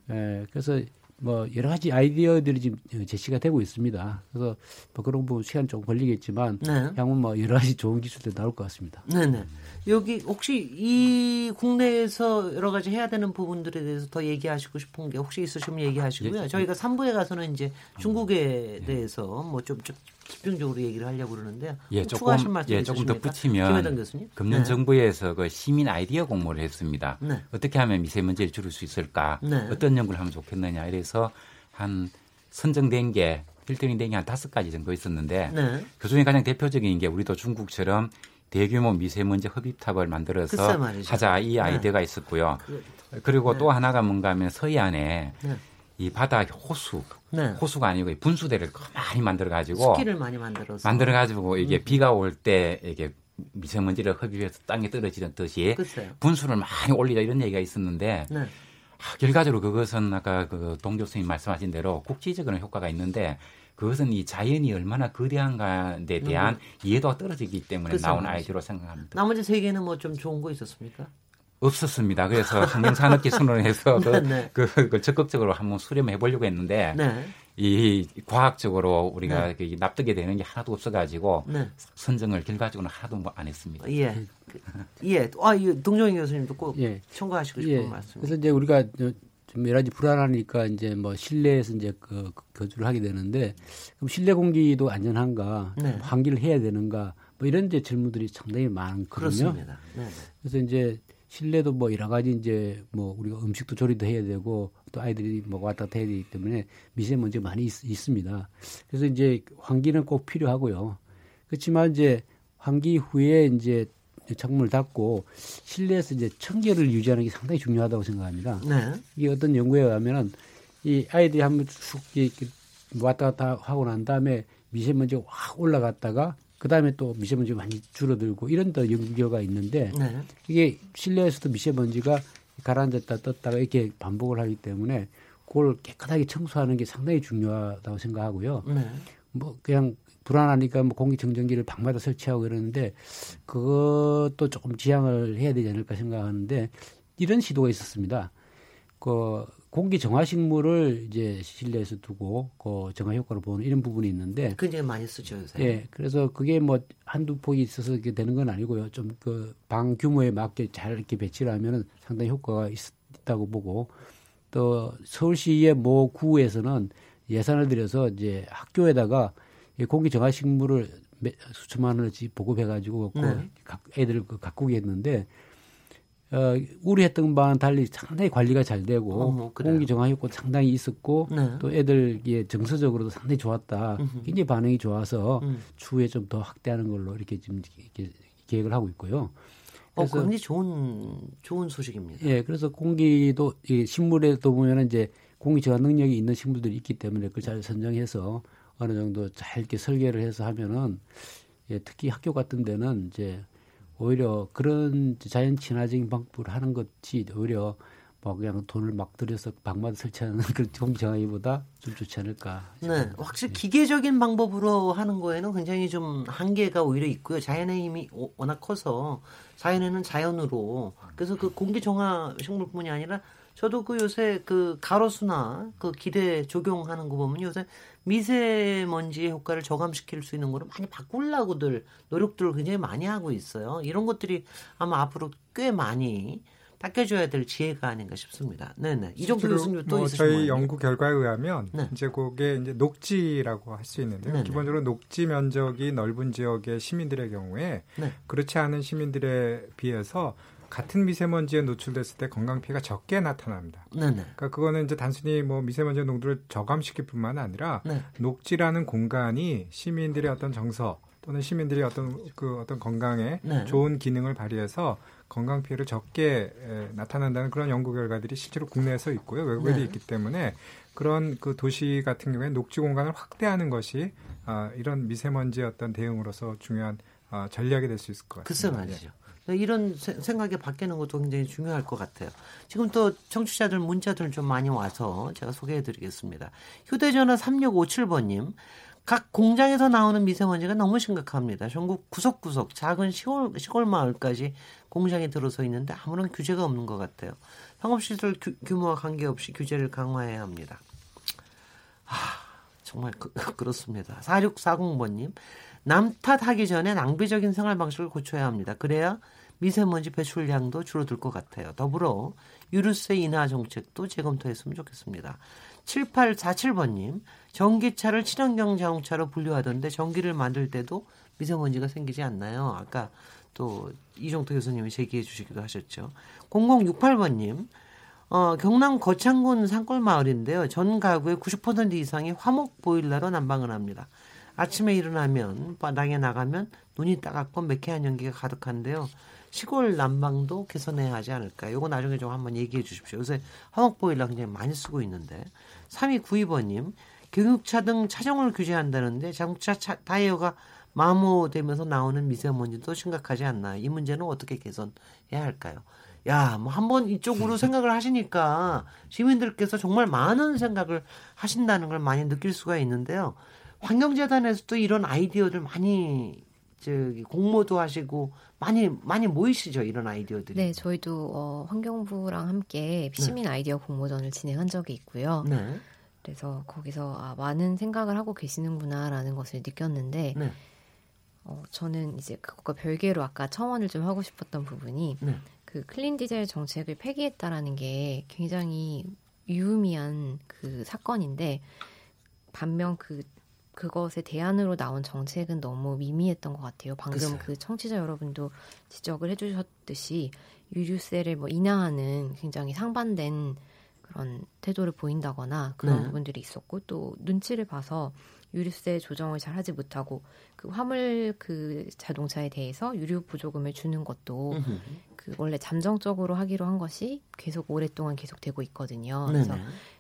에, 그래서 뭐 여러 가지 아이디어들이 지금 제시가 되고 있습니다. 그래서 뭐 그런 부분 시간 조금 걸리겠지만 네. 향후 뭐 여러 가지 좋은 기술들이 나올 것 같습니다. 네네. 여기 혹시 이 국내에서 여러 가지 해야 되는 부분들에 대해서 더 얘기하시고 싶은 게 혹시 있으시면 얘기하시고요. 예. 저희가 3부에 가서는 이제 중국에 예. 대해서 뭐 좀 집중적으로 얘기를 하려고 그러는데요. 예, 조금 예, 조금 더 붙이면 금년 네. 정부에서 그 시민 아이디어 공모를 했습니다. 네. 어떻게 하면 미세먼지를 줄일 수 있을까? 네. 어떤 연구를 하면 좋겠느냐 이래서 한 선정된 게 필터링 된게 한 다섯 가지 정도 있었는데 네. 그 중에 가장 대표적인 게 우리도 중국처럼 대규모 미세먼지 흡입탑을 만들어서 하자 이 네. 아이디어가 있었고요. 그, 그리고 또 네. 하나가 뭔가 하면 서해안에 네. 이 바다 호수 네. 호수가 아니고 분수대를 많이 만들어 가지고 스키를 많이 만들어서 만들어 가지고 이게 음. 비가 올 때 이게 미세먼지를 흡입해서 땅에 떨어지는 듯이 글쎄요. 분수를 많이 올리자 이런 얘기가 있었는데 네. 아, 결과적으로 그것은 아까 그 동 교수님 말씀하신 대로 국지적으로 효과가 있는데 그것은 이 자연이 얼마나 거대한가에 대한 음. 이해도가 떨어지기 때문에 나온 아이디어로 생각합니다. 나머지 세 개는 뭐 좀 좋은 거 있었습니까? 없었습니다. 그래서 환경 산업기 순원에서 네, 네. 그, 그 적극적으로 한번 수렴해 보려고 했는데 네. 이 과학적으로 우리가 네. 그 납득이 되는 게 하나도 없어가지고 네. 선정을 결과적으로 하나도 뭐 안 했습니다. 예, 그, 예. 아, 동정희 교수님도 꼭 예. 청구하시고 싶은 예. 말씀. 그래서 이제 우리가 좀 여러 가지 불안하니까 이제 뭐 실내에서 이제 그, 그 거주를 하게 되는데 그럼 실내 공기도 안전한가, 네. 환기를 해야 되는가, 뭐 이런 이제 질문들이 상당히 많거든요. 그렇습니다. 네. 그래서 이제 실내도 뭐 여러 가지 이제 뭐 우리가 음식도 조리도 해야 되고 또 아이들이 뭐 왔다 갔다 해야 되기 때문에 미세먼지가 많이 있, 습니다 그래서 이제 환기는 꼭 필요하고요. 그렇지만 이제 환기 후에 이제 창문을 닫고 실내에서 이제 청결을 유지하는 게 상당히 중요하다고 생각합니다. 네. 이게 어떤 연구에 의하면은 이 아이들이 한번 쑥 이렇게 왔다 갔다 하고 난 다음에 미세먼지가 확 올라갔다가 그 다음에 또 미세먼지가 많이 줄어들고 이런 더 연구가 있는데 네. 이게 실내에서도 미세먼지가 가라앉았다 떴다가 이렇게 반복을 하기 때문에 그걸 깨끗하게 청소하는 게 상당히 중요하다고 생각하고요. 네. 뭐 그냥 불안하니까 뭐 공기 청정기를 방마다 설치하고 그러는데 그것도 조금 지양을 해야 되지 않을까 생각하는데 이런 시도가 있었습니다. 그 공기 정화식물을 이제 실내에서 두고 그 정화 효과를 보는 이런 부분이 있는데 굉장히 많이 쓰죠 요새. 예, 그래서 그게 뭐 한두 폭이 있어서 이렇게 되는 건 아니고요. 좀 그 방 규모에 맞게 잘 이렇게 배치를 하면은 상당히 효과가 있, 있다고 보고 또 서울시의 모 구에서는 예산을 들여서 이제 학교에다가 공기 정화 식물을 수천만 원어치 보급해가지고 그 네. 애들 그 가꾸게 했는데 어, 우리 했던 바와는 달리 상당히 관리가 잘 되고 어, 공기 정화 효과 상당히 있었고 네. 또 애들이 정서적으로도 상당히 좋았다. 음흠. 굉장히 반응이 좋아서 음. 추후에 좀 더 확대하는 걸로 이렇게 지금 이렇게 계획을 하고 있고요. 어, 그래서 어, 굉장히 좋은 좋은 소식입니다. 예, 그래서 공기도 이 식물에도 보면은 이제 공기 정화 능력이 있는 식물들이 있기 때문에 그걸 잘 선정해서 어느 정도 잘 이렇게 설계를 해서 하면은 예, 특히 학교 같은 데는 이제 오히려 그런 자연 친화적인 방법을 하는 것이 오히려 뭐 그냥 돈을 막 들여서 방마다 설치하는 그런 공기 정화기보다 좀 좋지 않을까. 네, 확실히 기계적인 방법으로 하는 거에는 굉장히 좀 한계가 오히려 있고요. 자연의 힘이 워낙 커서 자연에는 자연으로 그래서 그 공기 정화 식물뿐이 아니라 저도 그 요새 그 가로수나 그 기대 적용하는 거 보면 요새 미세먼지의 효과를 저감시킬 수 있는 거를 많이 바꾸려고들 노력들을 굉장히 많이 하고 있어요. 이런 것들이 아마 앞으로 꽤 많이 바뀌어줘야 될 지혜가 아닌가 싶습니다. 네네. 이정도 교수님 또 뭐 저희 연구 결과에 의하면 네. 이제 그게 이제 녹지라고 할 수 있는데요. 네네. 기본적으로 녹지 면적이 넓은 지역의 시민들의 경우에 네. 그렇지 않은 시민들에 비해서 같은 미세먼지에 노출됐을 때 건강 피해가 적게 나타납니다. 네네. 그러니까 그거는 이제 단순히 뭐 미세먼지 농도를 저감시킬 뿐만 아니라 네. 녹지라는 공간이 시민들의 어떤 정서 또는 시민들이 어떤 그 어떤 건강에 네. 좋은 기능을 발휘해서 건강 피해를 적게 에, 나타난다는 그런 연구 결과들이 실제로 국내에서 있고요 외국에도 네. 있기 때문에 그런 그 도시 같은 경우에 녹지 공간을 확대하는 것이 아, 이런 미세먼지의 어떤 대응으로서 중요한 아, 전략이 될 수 있을 것 같습니다. 글쎄 말이죠. 네, 이런 세, 생각이 바뀌는 것도 굉장히 중요할 것 같아요. 지금 또 청취자들 문자들 좀 많이 와서 제가 소개해 드리겠습니다. 휴대전화 3657번님. 각 공장에서 나오는 미세먼지가 너무 심각합니다. 전국 구석구석 작은 시골, 시골 마을까지 공장에 들어서 있는데 아무런 규제가 없는 것 같아요. 상업시설 규 모와 관계없이 규제를 강화해야 합니다. 아, 정말 그, 그렇습니다. 4640번님. 남 탓하기 전에 낭비적인 생활 방식을 고쳐야 합니다. 그래야 미세먼지 배출량도 줄어들 것 같아요. 더불어 유류세 인하 정책도 재검토했으면 좋겠습니다. 7847번님, 전기차를 친환경 자동차로 분류하던데 전기를 만들 때도 미세먼지가 생기지 않나요? 아까 또 이종태 교수님이 제기해 주시기도 하셨죠. 0068번님, 어, 경남 거창군 산골 마을인데요. 전 가구의 90% 이상이 화목 보일러로 난방을 합니다. 아침에 일어나면 바닥에 나가면 눈이 따갑고 매캐한 연기가 가득한데요. 시골 난방도 개선해야 하지 않을까. 요거 나중에 좀 한번 얘기해 주십시오. 요새 화목보일러 굉장히 많이 쓰고 있는데. 3292번님, 경유차 등 차종을 규제한다는데 자동차 차, 타이어가 마모되면서 나오는 미세먼지도 심각하지 않나. 이 문제는 어떻게 개선해야 할까요? 야, 뭐 한번 이쪽으로 생각을 하시니까 시민들께서 정말 많은 생각을 하신다는 걸 많이 느낄 수가 있는데요. 환경재단에서도 이런 아이디어들 많이 저기 공모도 하시고 많이 많이 모이시죠 이런 아이디어들이. 네, 저희도 어, 환경부랑 함께 시민 네. 아이디어 공모전을 진행한 적이 있고요. 네. 그래서 거기서 아, 많은 생각을 하고 계시는구나라는 것을 느꼈는데 네. 어, 저는 이제 그것과 별개로 아까 첨언을 좀 하고 싶었던 부분이 네. 그 클린 디젤 정책을 폐기했다라는 게 굉장히 유의미한 그 사건인데 반면 그 그것에 대안으로 나온 정책은 너무 미미했던 것 같아요. 방금 글쎄요. 그 청취자 여러분도 지적을 해주셨듯이 유류세를 뭐 인하하는 굉장히 상반된 그런 태도를 보인다거나 그런 네. 부분들이 있었고 또 눈치를 봐서 유류세 조정을 잘 하지 못하고 그 화물 그 자동차에 대해서 유류 보조금을 주는 것도 그 원래 잠정적으로 하기로 한 것이 계속 오랫동안 계속되고 있거든요. 그래서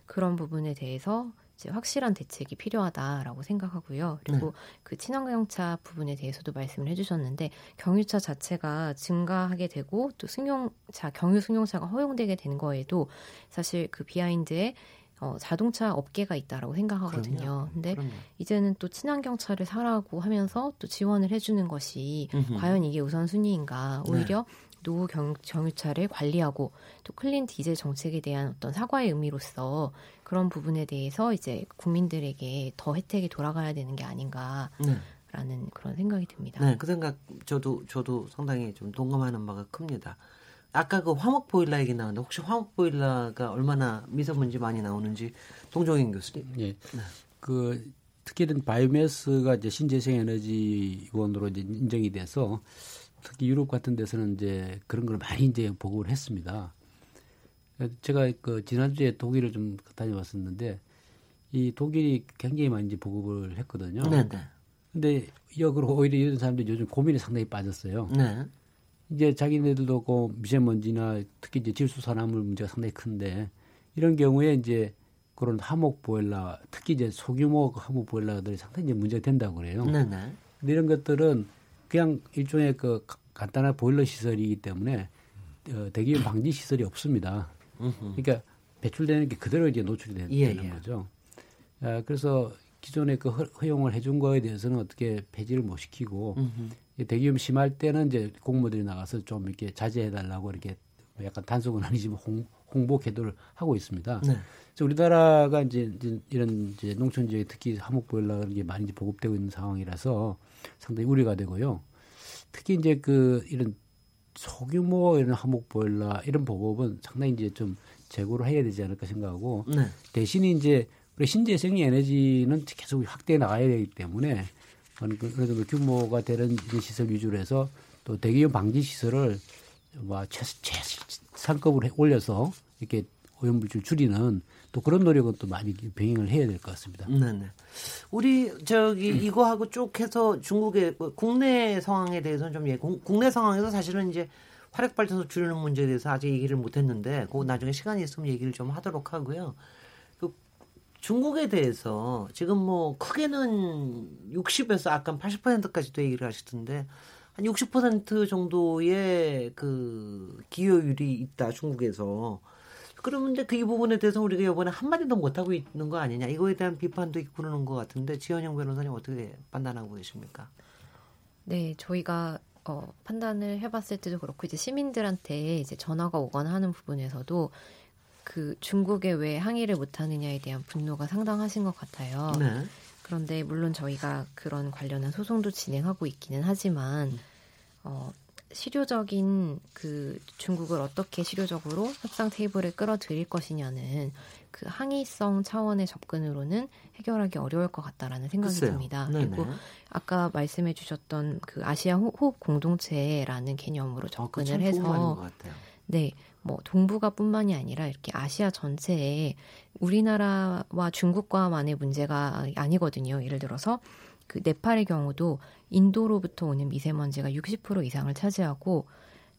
그런 부분에 대해서 이제 확실한 대책이 필요하다라고 생각하고요. 그리고 네. 그 친환경차 부분에 대해서도 말씀을 해주셨는데 경유차 자체가 증가하게 되고 또 승용차 경유 승용차가 허용되게 된 거에도 사실 그 비하인드에 어, 자동차 업계가 있다라고 생각하거든요. 그럼요. 근데 그럼요. 이제는 또 친환경 차를 사라고 하면서 또 지원을 해주는 것이 음흠. 과연 이게 우선순위인가? 오히려 네. 노후 경, 경유차를 관리하고 또 clean 디젤 정책에 대한 어떤 사과의 의미로서 그런 부분에 대해서 이제 국민들에게 더 혜택이 돌아가야 되는 게 아닌가. 네. 라는 그런 생각이 듭니다. 네, 그 생각 저도 저도 상당히 좀 동감하는 바가 큽니다. 아까 그 화목 보일러 얘기 나왔는데 혹시 화목 보일러가 얼마나 미세먼지 많이 나오는지 동종인 교수님. 예. 네. 그 특히는 바이오매스가 이제 신재생 에너지원으로 이제 인정이 돼서 특히 유럽 같은 데서는 이제 그런 걸 많이 이제 보고를 했습니다. 제가 그 지난주에 독일을 좀 다녀왔었는데 이 독일이 굉장히 많이 이제 보급을 했거든요. 네, 네. 근데 역으로 오히려 이런 사람들이 요즘 고민이 상당히 빠졌어요. 네. 이제 자기네들도 그 미세먼지나 특히 이제 질소 산화물 문제가 상당히 큰데 이런 경우에 이제 그런 화목 보일러 특히 이제 소규모 화목 보일러들이 상당히 이제 문제가 된다고 그래요. 네 네. 근데 이런 것들은 그냥 일종의 그 간단한 보일러 시설이기 때문에 어, 대기업 방지 시설이 없습니다. 그러니까 배출되는 게 그대로 이제 노출이 되는 예, 예. 거죠. 아, 그래서 기존에 그 허용을 해준 거에 대해서는 어떻게 폐지를 못 시키고 대기업 심할 때는 이제 공무들이 나가서 좀 이렇게 자제해 달라고 이렇게 약간 단속은 아니지만 홍, 홍보 계도를 하고 있습니다. 네. 그래서 우리나라가 이제, 이제 이런 이제 농촌 지역에 특히 화목 보일러라는 게 많이 이제 보급되고 있는 상황이라서 상당히 우려가 되고요. 특히 이제 그 이런 소규모 이런 화목 보일러 이런 보급은 상당히 이제 좀 재고를 해야 되지 않을까 생각하고 네. 대신에 이제 우리 신재생 에너지는 계속 확대해 나가야 되기 때문에 어느 정도 규모가 되는 시설 위주로 해서 또 대기업 방지 시설을 뭐 최, 최상급으로 올려서 이렇게 오염물질 줄이는 또 그런 노력은 또 많이 병행을 해야 될 것 같습니다. 네네. 우리 저기 음. 이거하고 쭉 해서 중국의 뭐 국내 상황에 대해서는 좀 예, 국내 상황에서 사실은 이제 화력 발전소 줄이는 문제에 대해서 아직 얘기를 못 했는데 그 나중에 시간이 있으면 얘기를 좀 하도록 하고요. 그 중국에 대해서 지금 뭐 크게는 60에서 아까 80%까지도 얘기를 하시던데 한 60% 정도의 그 기여율이 있다 중국에서 그러면 이제 그 이 부분에 대해서 우리가 이번에 한마디도 못하고 있는 거 아니냐 이거에 대한 비판도 있고 그러는 것 같은데 지현영 변호사님 어떻게 판단하고 계십니까? 네, 저희가 어, 판단을 해봤을 때도 그렇고 이제 시민들한테 이제 전화가 오거나 하는 부분에서도 그 중국에 왜 항의를 못하느냐에 대한 분노가 상당하신 것 같아요. 네. 그런데 물론 저희가 그런 관련한 소송도 진행하고 있기는 하지만 어, 실효적인 그 중국을 어떻게 실효적으로 협상 테이블에 끌어들일 것이냐는 그 항의성 차원의 접근으로는 해결하기 어려울 것 같다라는 생각이 글쎄요. 듭니다. 네네. 그리고 아까 말씀해 주셨던 그 아시아 호흡 공동체라는 개념으로 아, 접근을 어, 해서 네, 뭐 동북아 뿐만이 아니라 이렇게 아시아 전체에 우리나라와 중국과만의 문제가 아니거든요. 예를 들어서 그 네팔의 경우도 인도로부터 오는 미세먼지가 60% 이상을 차지하고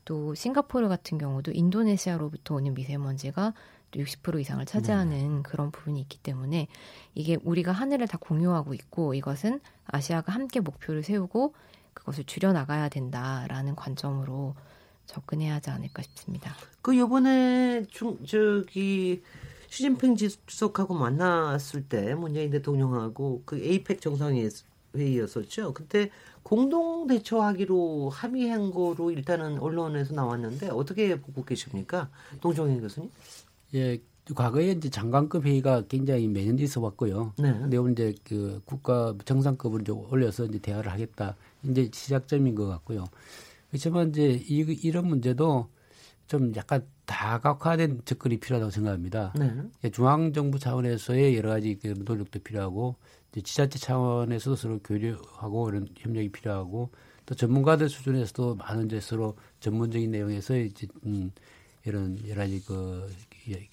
또 싱가포르 같은 경우도 인도네시아로부터 오는 미세먼지가 또60% 이상을 차지하는 네. 그런 부분이 있기 때문에 이게 우리가 하늘을 다 공유하고 있고 이것은 아시아가 함께 목표를 세우고 그것을 줄여 나가야 된다라는 관점으로 접근해야 하지 않을까 싶습니다. 그 요번에 중 저기 시진핑 주석하고 만났을 때 문재인 대통령하고 그 에이펙 정상회의 회의였었죠. 그때 공동 대처하기로 합의한 거로 일단은 언론에서 나왔는데 어떻게 보고 계십니까, 동정인 교수님? 예, 과거에 이제 장관급 회의가 굉장히 매년 있어 왔고요. 네. 근데 오늘 이제 그 국가 정상급으로 이제 올려서 이제 대화를 하겠다. 이제 시작점인 것 같고요. 그렇지만 이제 이, 이런 문제도 좀 약간 다각화된 접근이 필요하다고 생각합니다. 네. 예, 중앙정부 차원에서의 여러 가지 그 노력도 필요하고 지자체 차원에서도 서로 교류하고 이런 협력이 필요하고 또 전문가들 수준에서도 많은 이제 서로 전문적인 내용에서 이제 음, 이런 여러 가지 그 예,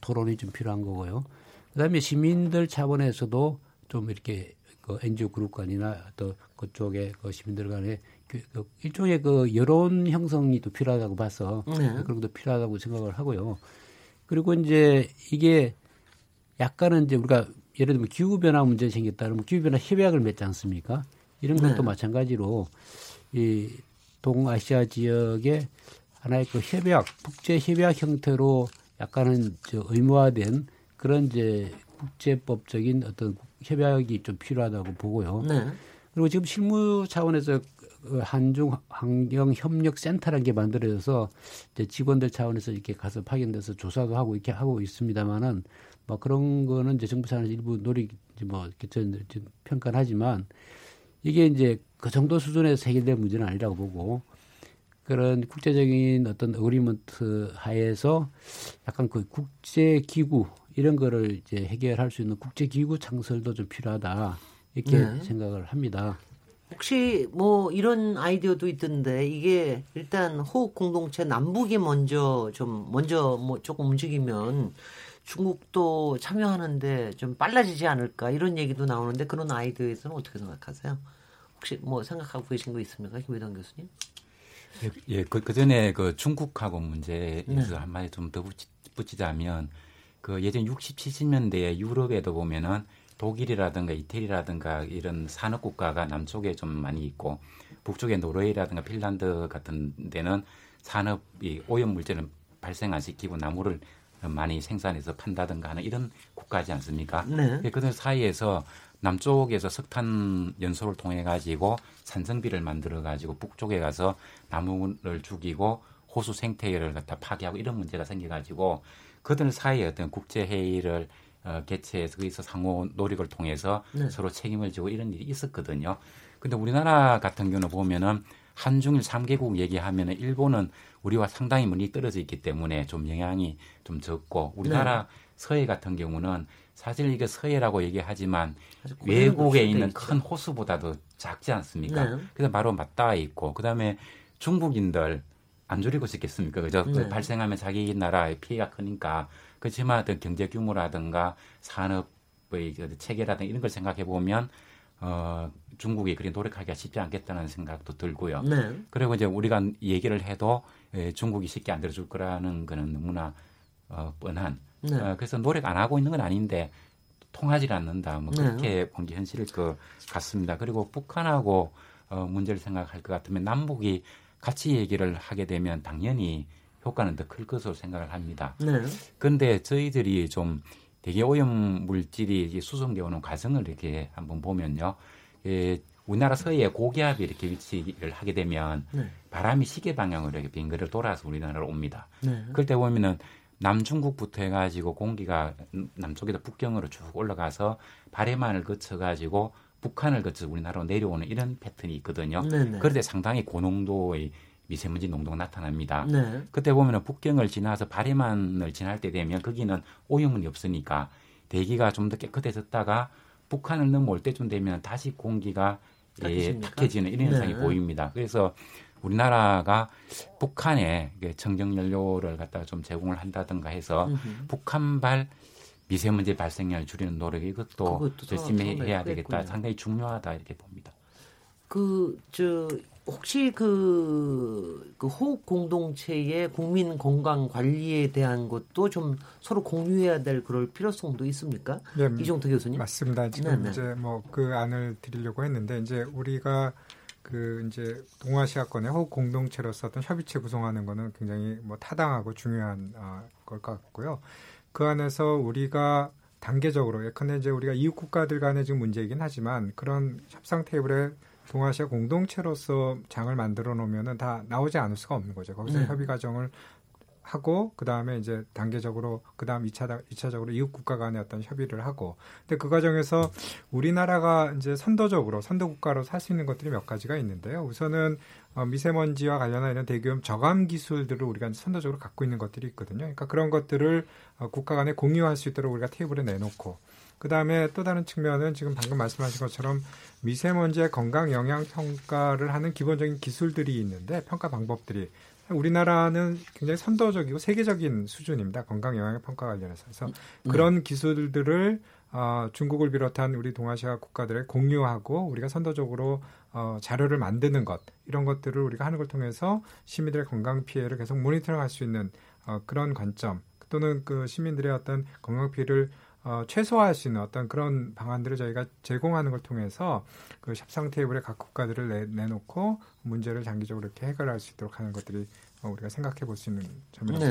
토론이 좀 필요한 거고요. 그다음에 시민들 차원에서도 좀 이렇게 그 NGO 그룹 간이나 또 그쪽에 그 시민들 간에 그, 그 일종의 그 여론 형성이 또 필요하다고 봐서 네. 그런 것도 필요하다고 생각을 하고요. 그리고 이제 이게 약간은 이제 우리가 예를 들면 기후 변화 문제 생겼다 그러면 기후 변화 협약을 맺지 않습니까? 이런 것도 네. 마찬가지로 이 동아시아 지역의 하나의 그 협약, 국제 협약 형태로 약간은 저 의무화된 그런 이제 국제법적인 어떤 협약이 좀 필요하다고 보고요. 네. 그리고 지금 실무 차원에서 그 한중 환경 협력 센터라는 게 만들어져서 이제 직원들 차원에서 이렇게 가서 파견돼서 조사도 하고 이렇게 하고 있습니다만은 뭐 그런 거는 이제 정부 차원에서 일부 노력 뭐전 평가를 하지만 이게 이제 그 정도 수준에서 해결될 문제는 아니라고 보고 그런 국제적인 어떤 agreement 하에서 약간 그 국제 기구 이런 거를 이제 해결할 수 있는 국제 기구 창설도 좀 필요하다 이렇게 네. 생각을 합니다. 혹시 뭐 이런 아이디어도 있던데 이게 일단 호흡 공동체 남북이 먼저 좀 먼저 뭐 조금 움직이면 중국도 참여하는데 좀 빨라지지 않을까 이런 얘기도 나오는데 그런 아이디어에서는 어떻게 생각하세요? 혹시 뭐 생각하고 계신 거 있습니까, 김회동 교수님? 예, 예 그, 그 전에 그 중국하고 문제에서 네. 한마디 좀 더 붙이, 자면 그 예전 60, 70년대에 유럽에도 보면은 독일이라든가 이태리라든가 이런 산업 국가가 남쪽에 좀 많이 있고 북쪽에 노르웨이라든가 핀란드 같은 데는 산업이 오염 물질을 발생 안 시키고 나무를 많이 생산해서 판다든가 하는 이런 국가지 않습니까? 네. 예, 그들 사이에서 남쪽에서 석탄 연소를 통해 가지고 산성비를 만들어 가지고 북쪽에 가서 나무를 죽이고 호수 생태계를 갖다 파괴하고 이런 문제가 생겨 가지고 그들 사이에 어떤 국제 회의를 어, 개최해서 거기서 상호 노력을 통해서 네. 서로 책임을 지고 이런 일이 있었거든요. 근데 우리나라 같은 경우는 보면은 한중일 3개국 얘기하면 은 일본은 우리와 상당히 멀리 떨어져 있기 때문에 좀 영향이 좀 적고 우리나라 네. 서해 같은 경우는 사실 이게 서해라고 얘기하지만 외국에 있는 있죠. 큰 호수보다도 작지 않습니까? 네. 그래서 바로 맞닿아 있고 그다음에 중국인들 안 줄이고 싶겠습니까? 그죠? 네. 발생하면 자기 나라의 피해가 크니까 그렇지만 어떤 경제 규모라든가 산업의 체계라든가 이런 걸 생각해 보면 어, 중국이 그리 노력하기가 쉽지 않겠다는 생각도 들고요. 네. 그리고 이제 우리가 얘기를 해도 예, 중국이 쉽게 안 들어줄 거라는 거는 너무나 어, 뻔한. 네. 어, 그래서 노력 안 하고 있는 건 아닌데 통하지 않는다. 뭐 네. 그렇게 네. 본게 현실일 것 같습니다. 그리고 북한하고 어, 문제를 생각할 것 같으면 남북이 같이 얘기를 하게 되면 당연히 효과는 더 클 것으로 생각을 합니다. 그런데 네. 저희들이 좀 되게 오염 물질이 수송되어 오는 과정을 이렇게 한번 보면요. 예, 우리나라 서해에 고기압이 이렇게 위치를 하게 되면 네. 바람이 시계 방향으로 이렇게 빙그를 돌아서 우리나라로 옵니다. 네. 그럴 때 보면은 남중국부터 해가지고 공기가 남쪽에서 북경으로 쭉 올라가서 바해만을 거쳐가지고 북한을 거쳐 우리나라로 내려오는 이런 패턴이 있거든요. 네네. 때 상당히 고농도의 미세먼지 농도가 나타납니다. 네. 그때 보면은 북경을 지나서 바해만을 지날 때 되면 거기는 오염이 없으니까 대기가 좀 더 깨끗해졌다가 북한을 넘어올 때쯤 되면 다시 공기가 예, 탁해지는 이런 현상이 네. 보입니다. 그래서 우리나라가 북한에 청정 연료를 갖다가 좀 제공을 한다든가 해서 음흠. 북한발 미세먼지 발생량을 줄이는 노력 이것도 열심히 해야 되겠다. 상당히 중요하다 이렇게 봅니다. 그 저 혹시 그, 그 호흡 공동체의 국민 건강 관리에 대한 것도 좀 서로 공유해야 될 그럴 필요성도 있습니까? 네, 이종태 교수님. 맞습니다. 지금 네네. 네. 이제 뭐 그 안을 드리려고 했는데 이제 우리가 그 이제 동아시아권의 호흡 공동체로서 어떤 협의체 구성하는 거는 굉장히 뭐 타당하고 중요한 어, 걸것 같고요. 그 안에서 우리가 단계적으로 예컨대 이제 우리가 이웃 국가들 간의 지금 문제이긴 하지만 그런 협상 테이블에 동아시아 공동체로서 장을 만들어 놓으면은 다 나오지 않을 수가 없는 거죠. 거기서 네. 협의 과정을 하고 그다음에 이제 단계적으로 그다음 2차 2차적으로 이웃 국가 간의 어떤 협의를 하고 근데 그 과정에서 우리나라가 이제 선도적으로 선도 국가로 살 수 있는 것들이 몇 가지가 있는데요. 우선은 어, 미세먼지와 관련한 이런 대기오염 저감 기술들을 우리가 선도적으로 갖고 있는 것들이 있거든요. 그러니까 그런 것들을 어, 국가 간에 공유할 수 있도록 우리가 테이블에 내놓고 그 다음에 또 다른 측면은 지금 방금 말씀하신 것처럼 미세먼지의 건강 영향 평가를 하는 기본적인 기술들이 있는데 평가 방법들이 우리나라는 굉장히 선도적이고 세계적인 수준입니다. 건강 영향 평가 관련해서. 그래서 음. 그런 기술들을 어, 중국을 비롯한 우리 동아시아 국가들에 공유하고 우리가 선도적으로 어, 자료를 만드는 것 이런 것들을 우리가 하는 걸 통해서 시민들의 건강 피해를 계속 모니터링할 수 있는 어, 그런 관점 또는 그 시민들의 어떤 건강 피해를 어, 최소화할 수 있는 어떤 그런 방안들을 저희가 제공하는 걸 통해서 그 협상 테이블에 각 국가들을 내, 내놓고 문제를 장기적으로 이렇게 해결할 수 있도록 하는 것들이 우리가 생각해 볼 수 있는 점이라고.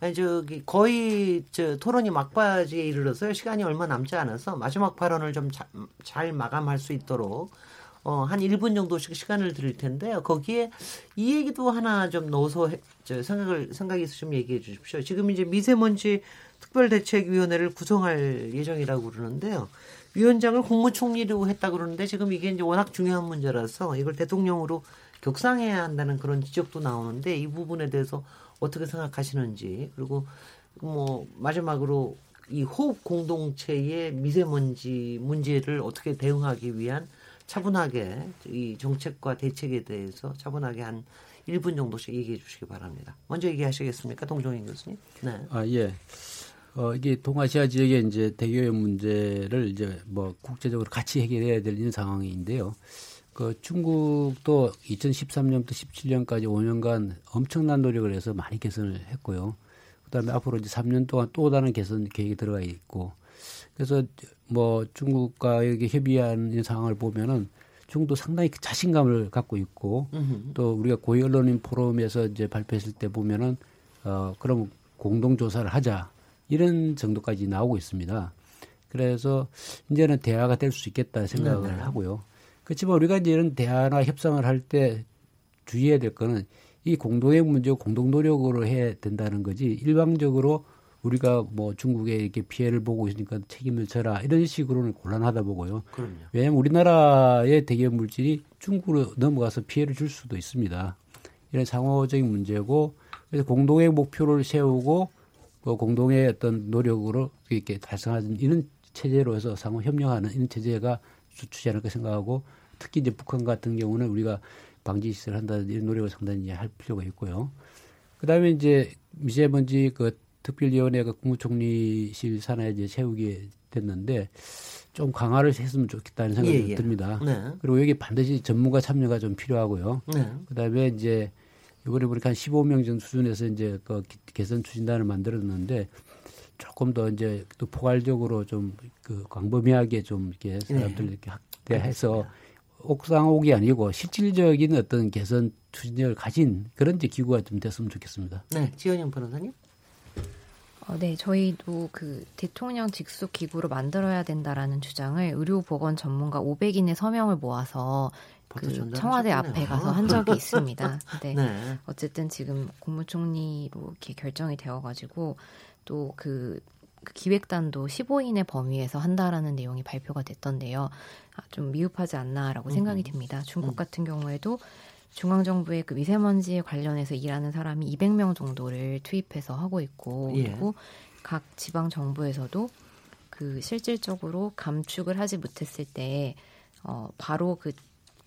아니, 저기 거의 저 토론이 막바지에 이르러서 시간이 얼마 남지 않아서 마지막 발언을 좀 잘 마감할 수 있도록 어, 한 1분 정도씩 시간을 드릴 텐데요. 거기에 이 얘기도 하나 좀 넣어서 해, 저 생각을 생각이 있으시면 얘기해 주십시오. 지금 이제 미세먼지 특별대책위원회를 구성할 예정이라고 그러는데요. 위원장을 국무총리로 했다 그러는데 지금 이게 이제 워낙 중요한 문제라서 이걸 대통령으로 격상해야 한다는 그런 지적도 나오는데 이 부분에 대해서 어떻게 생각하시는지 그리고 뭐 마지막으로 이 호흡 공동체의 미세먼지 문제를 어떻게 대응하기 위한 차분하게 이 정책과 대책에 대해서 차분하게 한 1분 정도씩 얘기해 주시기 바랍니다. 먼저 얘기하시겠습니까? 동종인 교수님. 네. 아, 예. 어, 이게 동아시아 지역의 이제 대기오염 문제를 이제 뭐 국제적으로 같이 해결해야 되는 상황인데요. 그 중국도 2013년부터 17년까지 5년간 엄청난 노력을 해서 많이 개선을 했고요. 그다음에 앞으로 이제 3년 동안 또 다른 개선 계획이 들어가 있고 그래서 뭐 중국과 이렇게 협의하는 상황을 보면은 중국도 상당히 자신감을 갖고 있고 으흠. 또 우리가 고위 언론인 포럼에서 이제 발표했을 때 보면은 어 그럼 공동 조사를 하자 이런 정도까지 나오고 있습니다. 그래서 이제는 대화가 될 수 있겠다 생각을 네 하고요. 그렇지만 우리가 이제 이런 대화나 협상을 할 때 주의해야 될 거는 이 공동의 문제 공동 노력으로 해야 된다는 거지 일방적으로 우리가 뭐 중국에 이렇게 피해를 보고 있으니까 책임을 져라 이런 식으로는 곤란하다 보고요. 그럼요. 왜냐하면 우리나라의 대기업 물질이 중국으로 넘어가서 피해를 줄 수도 있습니다. 이런 상호적인 문제고 그래서 공동의 목표를 세우고 그 공동의 어떤 노력으로 이렇게 달성하는 이런 체제로 해서 상호 협력하는 이런 체제가 주지 않을까 생각하고 특히 이제 북한 같은 경우는 우리가 방지 시설을 한다는 이런 노력을 상당히 할 필요가 있고요. 그다음에 이제 미세먼지 그 특별위원회가 국무총리실 산하에 이제 세우게 됐는데 좀 강화를 했으면 좋겠다는 생각이 예, 예. 듭니다. 네. 그리고 여기 반드시 전문가 참여가 좀 필요하고요. 네. 그다음에 이제 이번에 보니까 한 15명 정도 수준에서 이제 그 개선 추진단을 만들었는데 조금 더 이제 또 포괄적으로 좀 그 광범위하게 좀 이렇게 사람들 네. 이렇게 확대해서 옥상옥이 아니고 실질적인 어떤 개선 추진력을 가진 그런 이제 기구가 좀 됐으면 좋겠습니다. 네, 지원영 변호사님. 어, 네, 저희도 그 대통령 직속 기구로 만들어야 된다라는 주장을 의료보건 전문가 500인의 서명을 모아서 그 청와대 앞에 가서 한 적이 있습니다. 네. 네. 어쨌든 지금 국무총리로 이렇게 결정이 되어가지고 또그 그 기획단도 15인의 범위에서 한다라는 내용이 발표가 됐던데요. 아, 좀 미흡하지 않나라고 생각이 듭니다. 중국 음. 같은 경우에도 중앙정부의 그 미세먼지 관련해서 일하는 사람이 200명 정도를 투입해서 하고 있고 예. 그리고 각 지방 정부에서도 그 실질적으로 감축을 하지 못했을 때 어, 바로 그,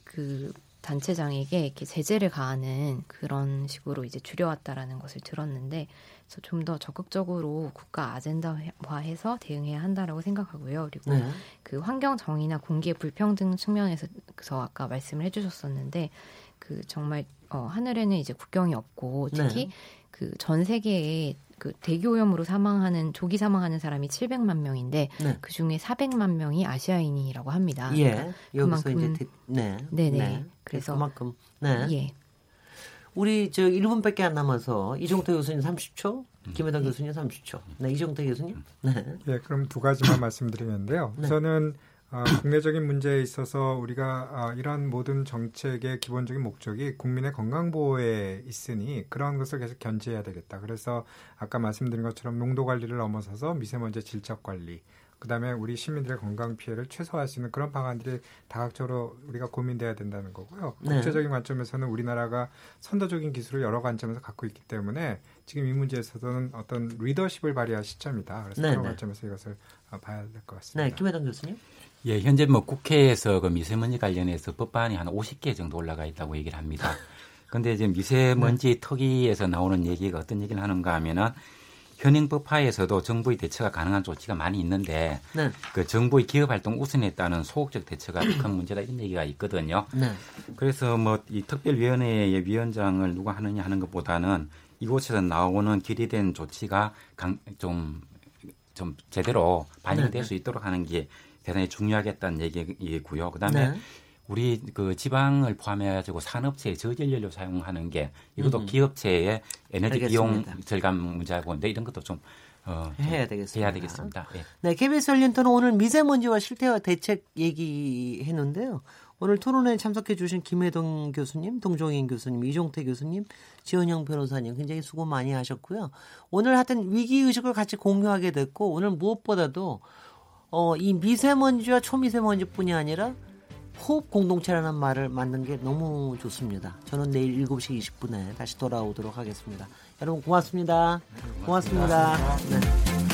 그 단체장에게 이렇게 제재를 가하는 그런 식으로 이제 줄여왔다라는 것을 들었는데 그래서 좀 더 적극적으로 국가 아젠다화해서 대응해야 한다라고 생각하고요. 그리고 네. 그 환경 정의나 공기의 불평등 측면에서 아까 말씀을 해주셨었는데 그 정말 어, 하늘에는 이제 국경이 없고 특히 네. 그전 세계에 그 대기오염으로 사망하는 조기 사망하는 사람이 700만 명인데 네. 그 중에 400만 명이 아시아인이라고 합니다. 예. 그러니까 그만큼 이제 네. 네네. 네. 그래서 그만큼 네. 예. 우리 저 1분밖에 안 남아서 이종태 교수님 30초, 김혜당 교수님 30초. 네, 이종태 교수님. 네. 네, 그럼 두 가지만 말씀드리는데요. 네. 우선 은 어, 국내적인 문제에 있어서 우리가 어, 이러한 모든 정책의 기본적인 목적이 국민의 건강 보호에 있으니 그런 것을 계속 견제해야 되겠다. 그래서 아까 말씀드린 것처럼 농도 관리를 넘어서서 미세먼지 질적 관리, 그다음에 우리 시민들의 건강 피해를 최소화할 수 있는 그런 방안들이 다각적으로 우리가 고민돼야 된다는 거고요. 네. 국제적인 관점에서는 우리나라가 선도적인 기술을 여러 관점에서 갖고 있기 때문에 지금 이 문제에서는 어떤 리더십을 발휘할 시점이다. 그래서 네, 그런 네. 관점에서 이것을 어, 봐야 될 것 같습니다. 네, 김혜동 교수님. 예, 현재 뭐 국회에서 그 미세먼지 관련해서 법안이 한 50개 정도 올라가 있다고 얘기를 합니다. 근데 이제 미세먼지 네. 특위에서 나오는 얘기가 어떤 얘기를 하는가 하면은 현행법 하에서도 정부의 대처가 가능한 조치가 많이 있는데 네. 그 정부의 기업 활동 우선에 따른 소극적 대처가 큰 문제다 이런 얘기가 있거든요. 네. 그래서 뭐 이 특별위원회의 위원장을 누가 하느냐 하는 것보다는 이곳에서 나오는 길이된 조치가 강, 좀, 좀 제대로 반영이 될수 네, 네. 있도록 하는 게 대단히 중요하겠다는 얘기이고요. 그다음에 네. 우리 그 지방을 포함해 가지고 산업체에 저질 연료 사용하는 게 이것도 음. 기업체의 에너지 알겠습니다. 비용 절감 문제하고 근데 이런 것도 좀 어, 해야 되겠습니다. 해야 되겠습니다. 네. 네, KBS 열린토는 오늘 미세먼지와 실태와 대책 얘기했는데요. 오늘 토론회에 참석해 주신 김혜동 교수님, 동종인 교수님, 이종태 교수님, 지원영 변호사님 굉장히 수고 많이 하셨고요. 오늘 하여튼 위기의식을 같이 공유하게 됐고 오늘 무엇보다도 어, 이 미세먼지와 초미세먼지뿐이 아니라 호흡 공동체라는 말을 만든 게 너무 좋습니다. 저는 내일 7시 20분에 다시 돌아오도록 하겠습니다. 여러분 고맙습니다. 고맙습니다. 고맙습니다. 네.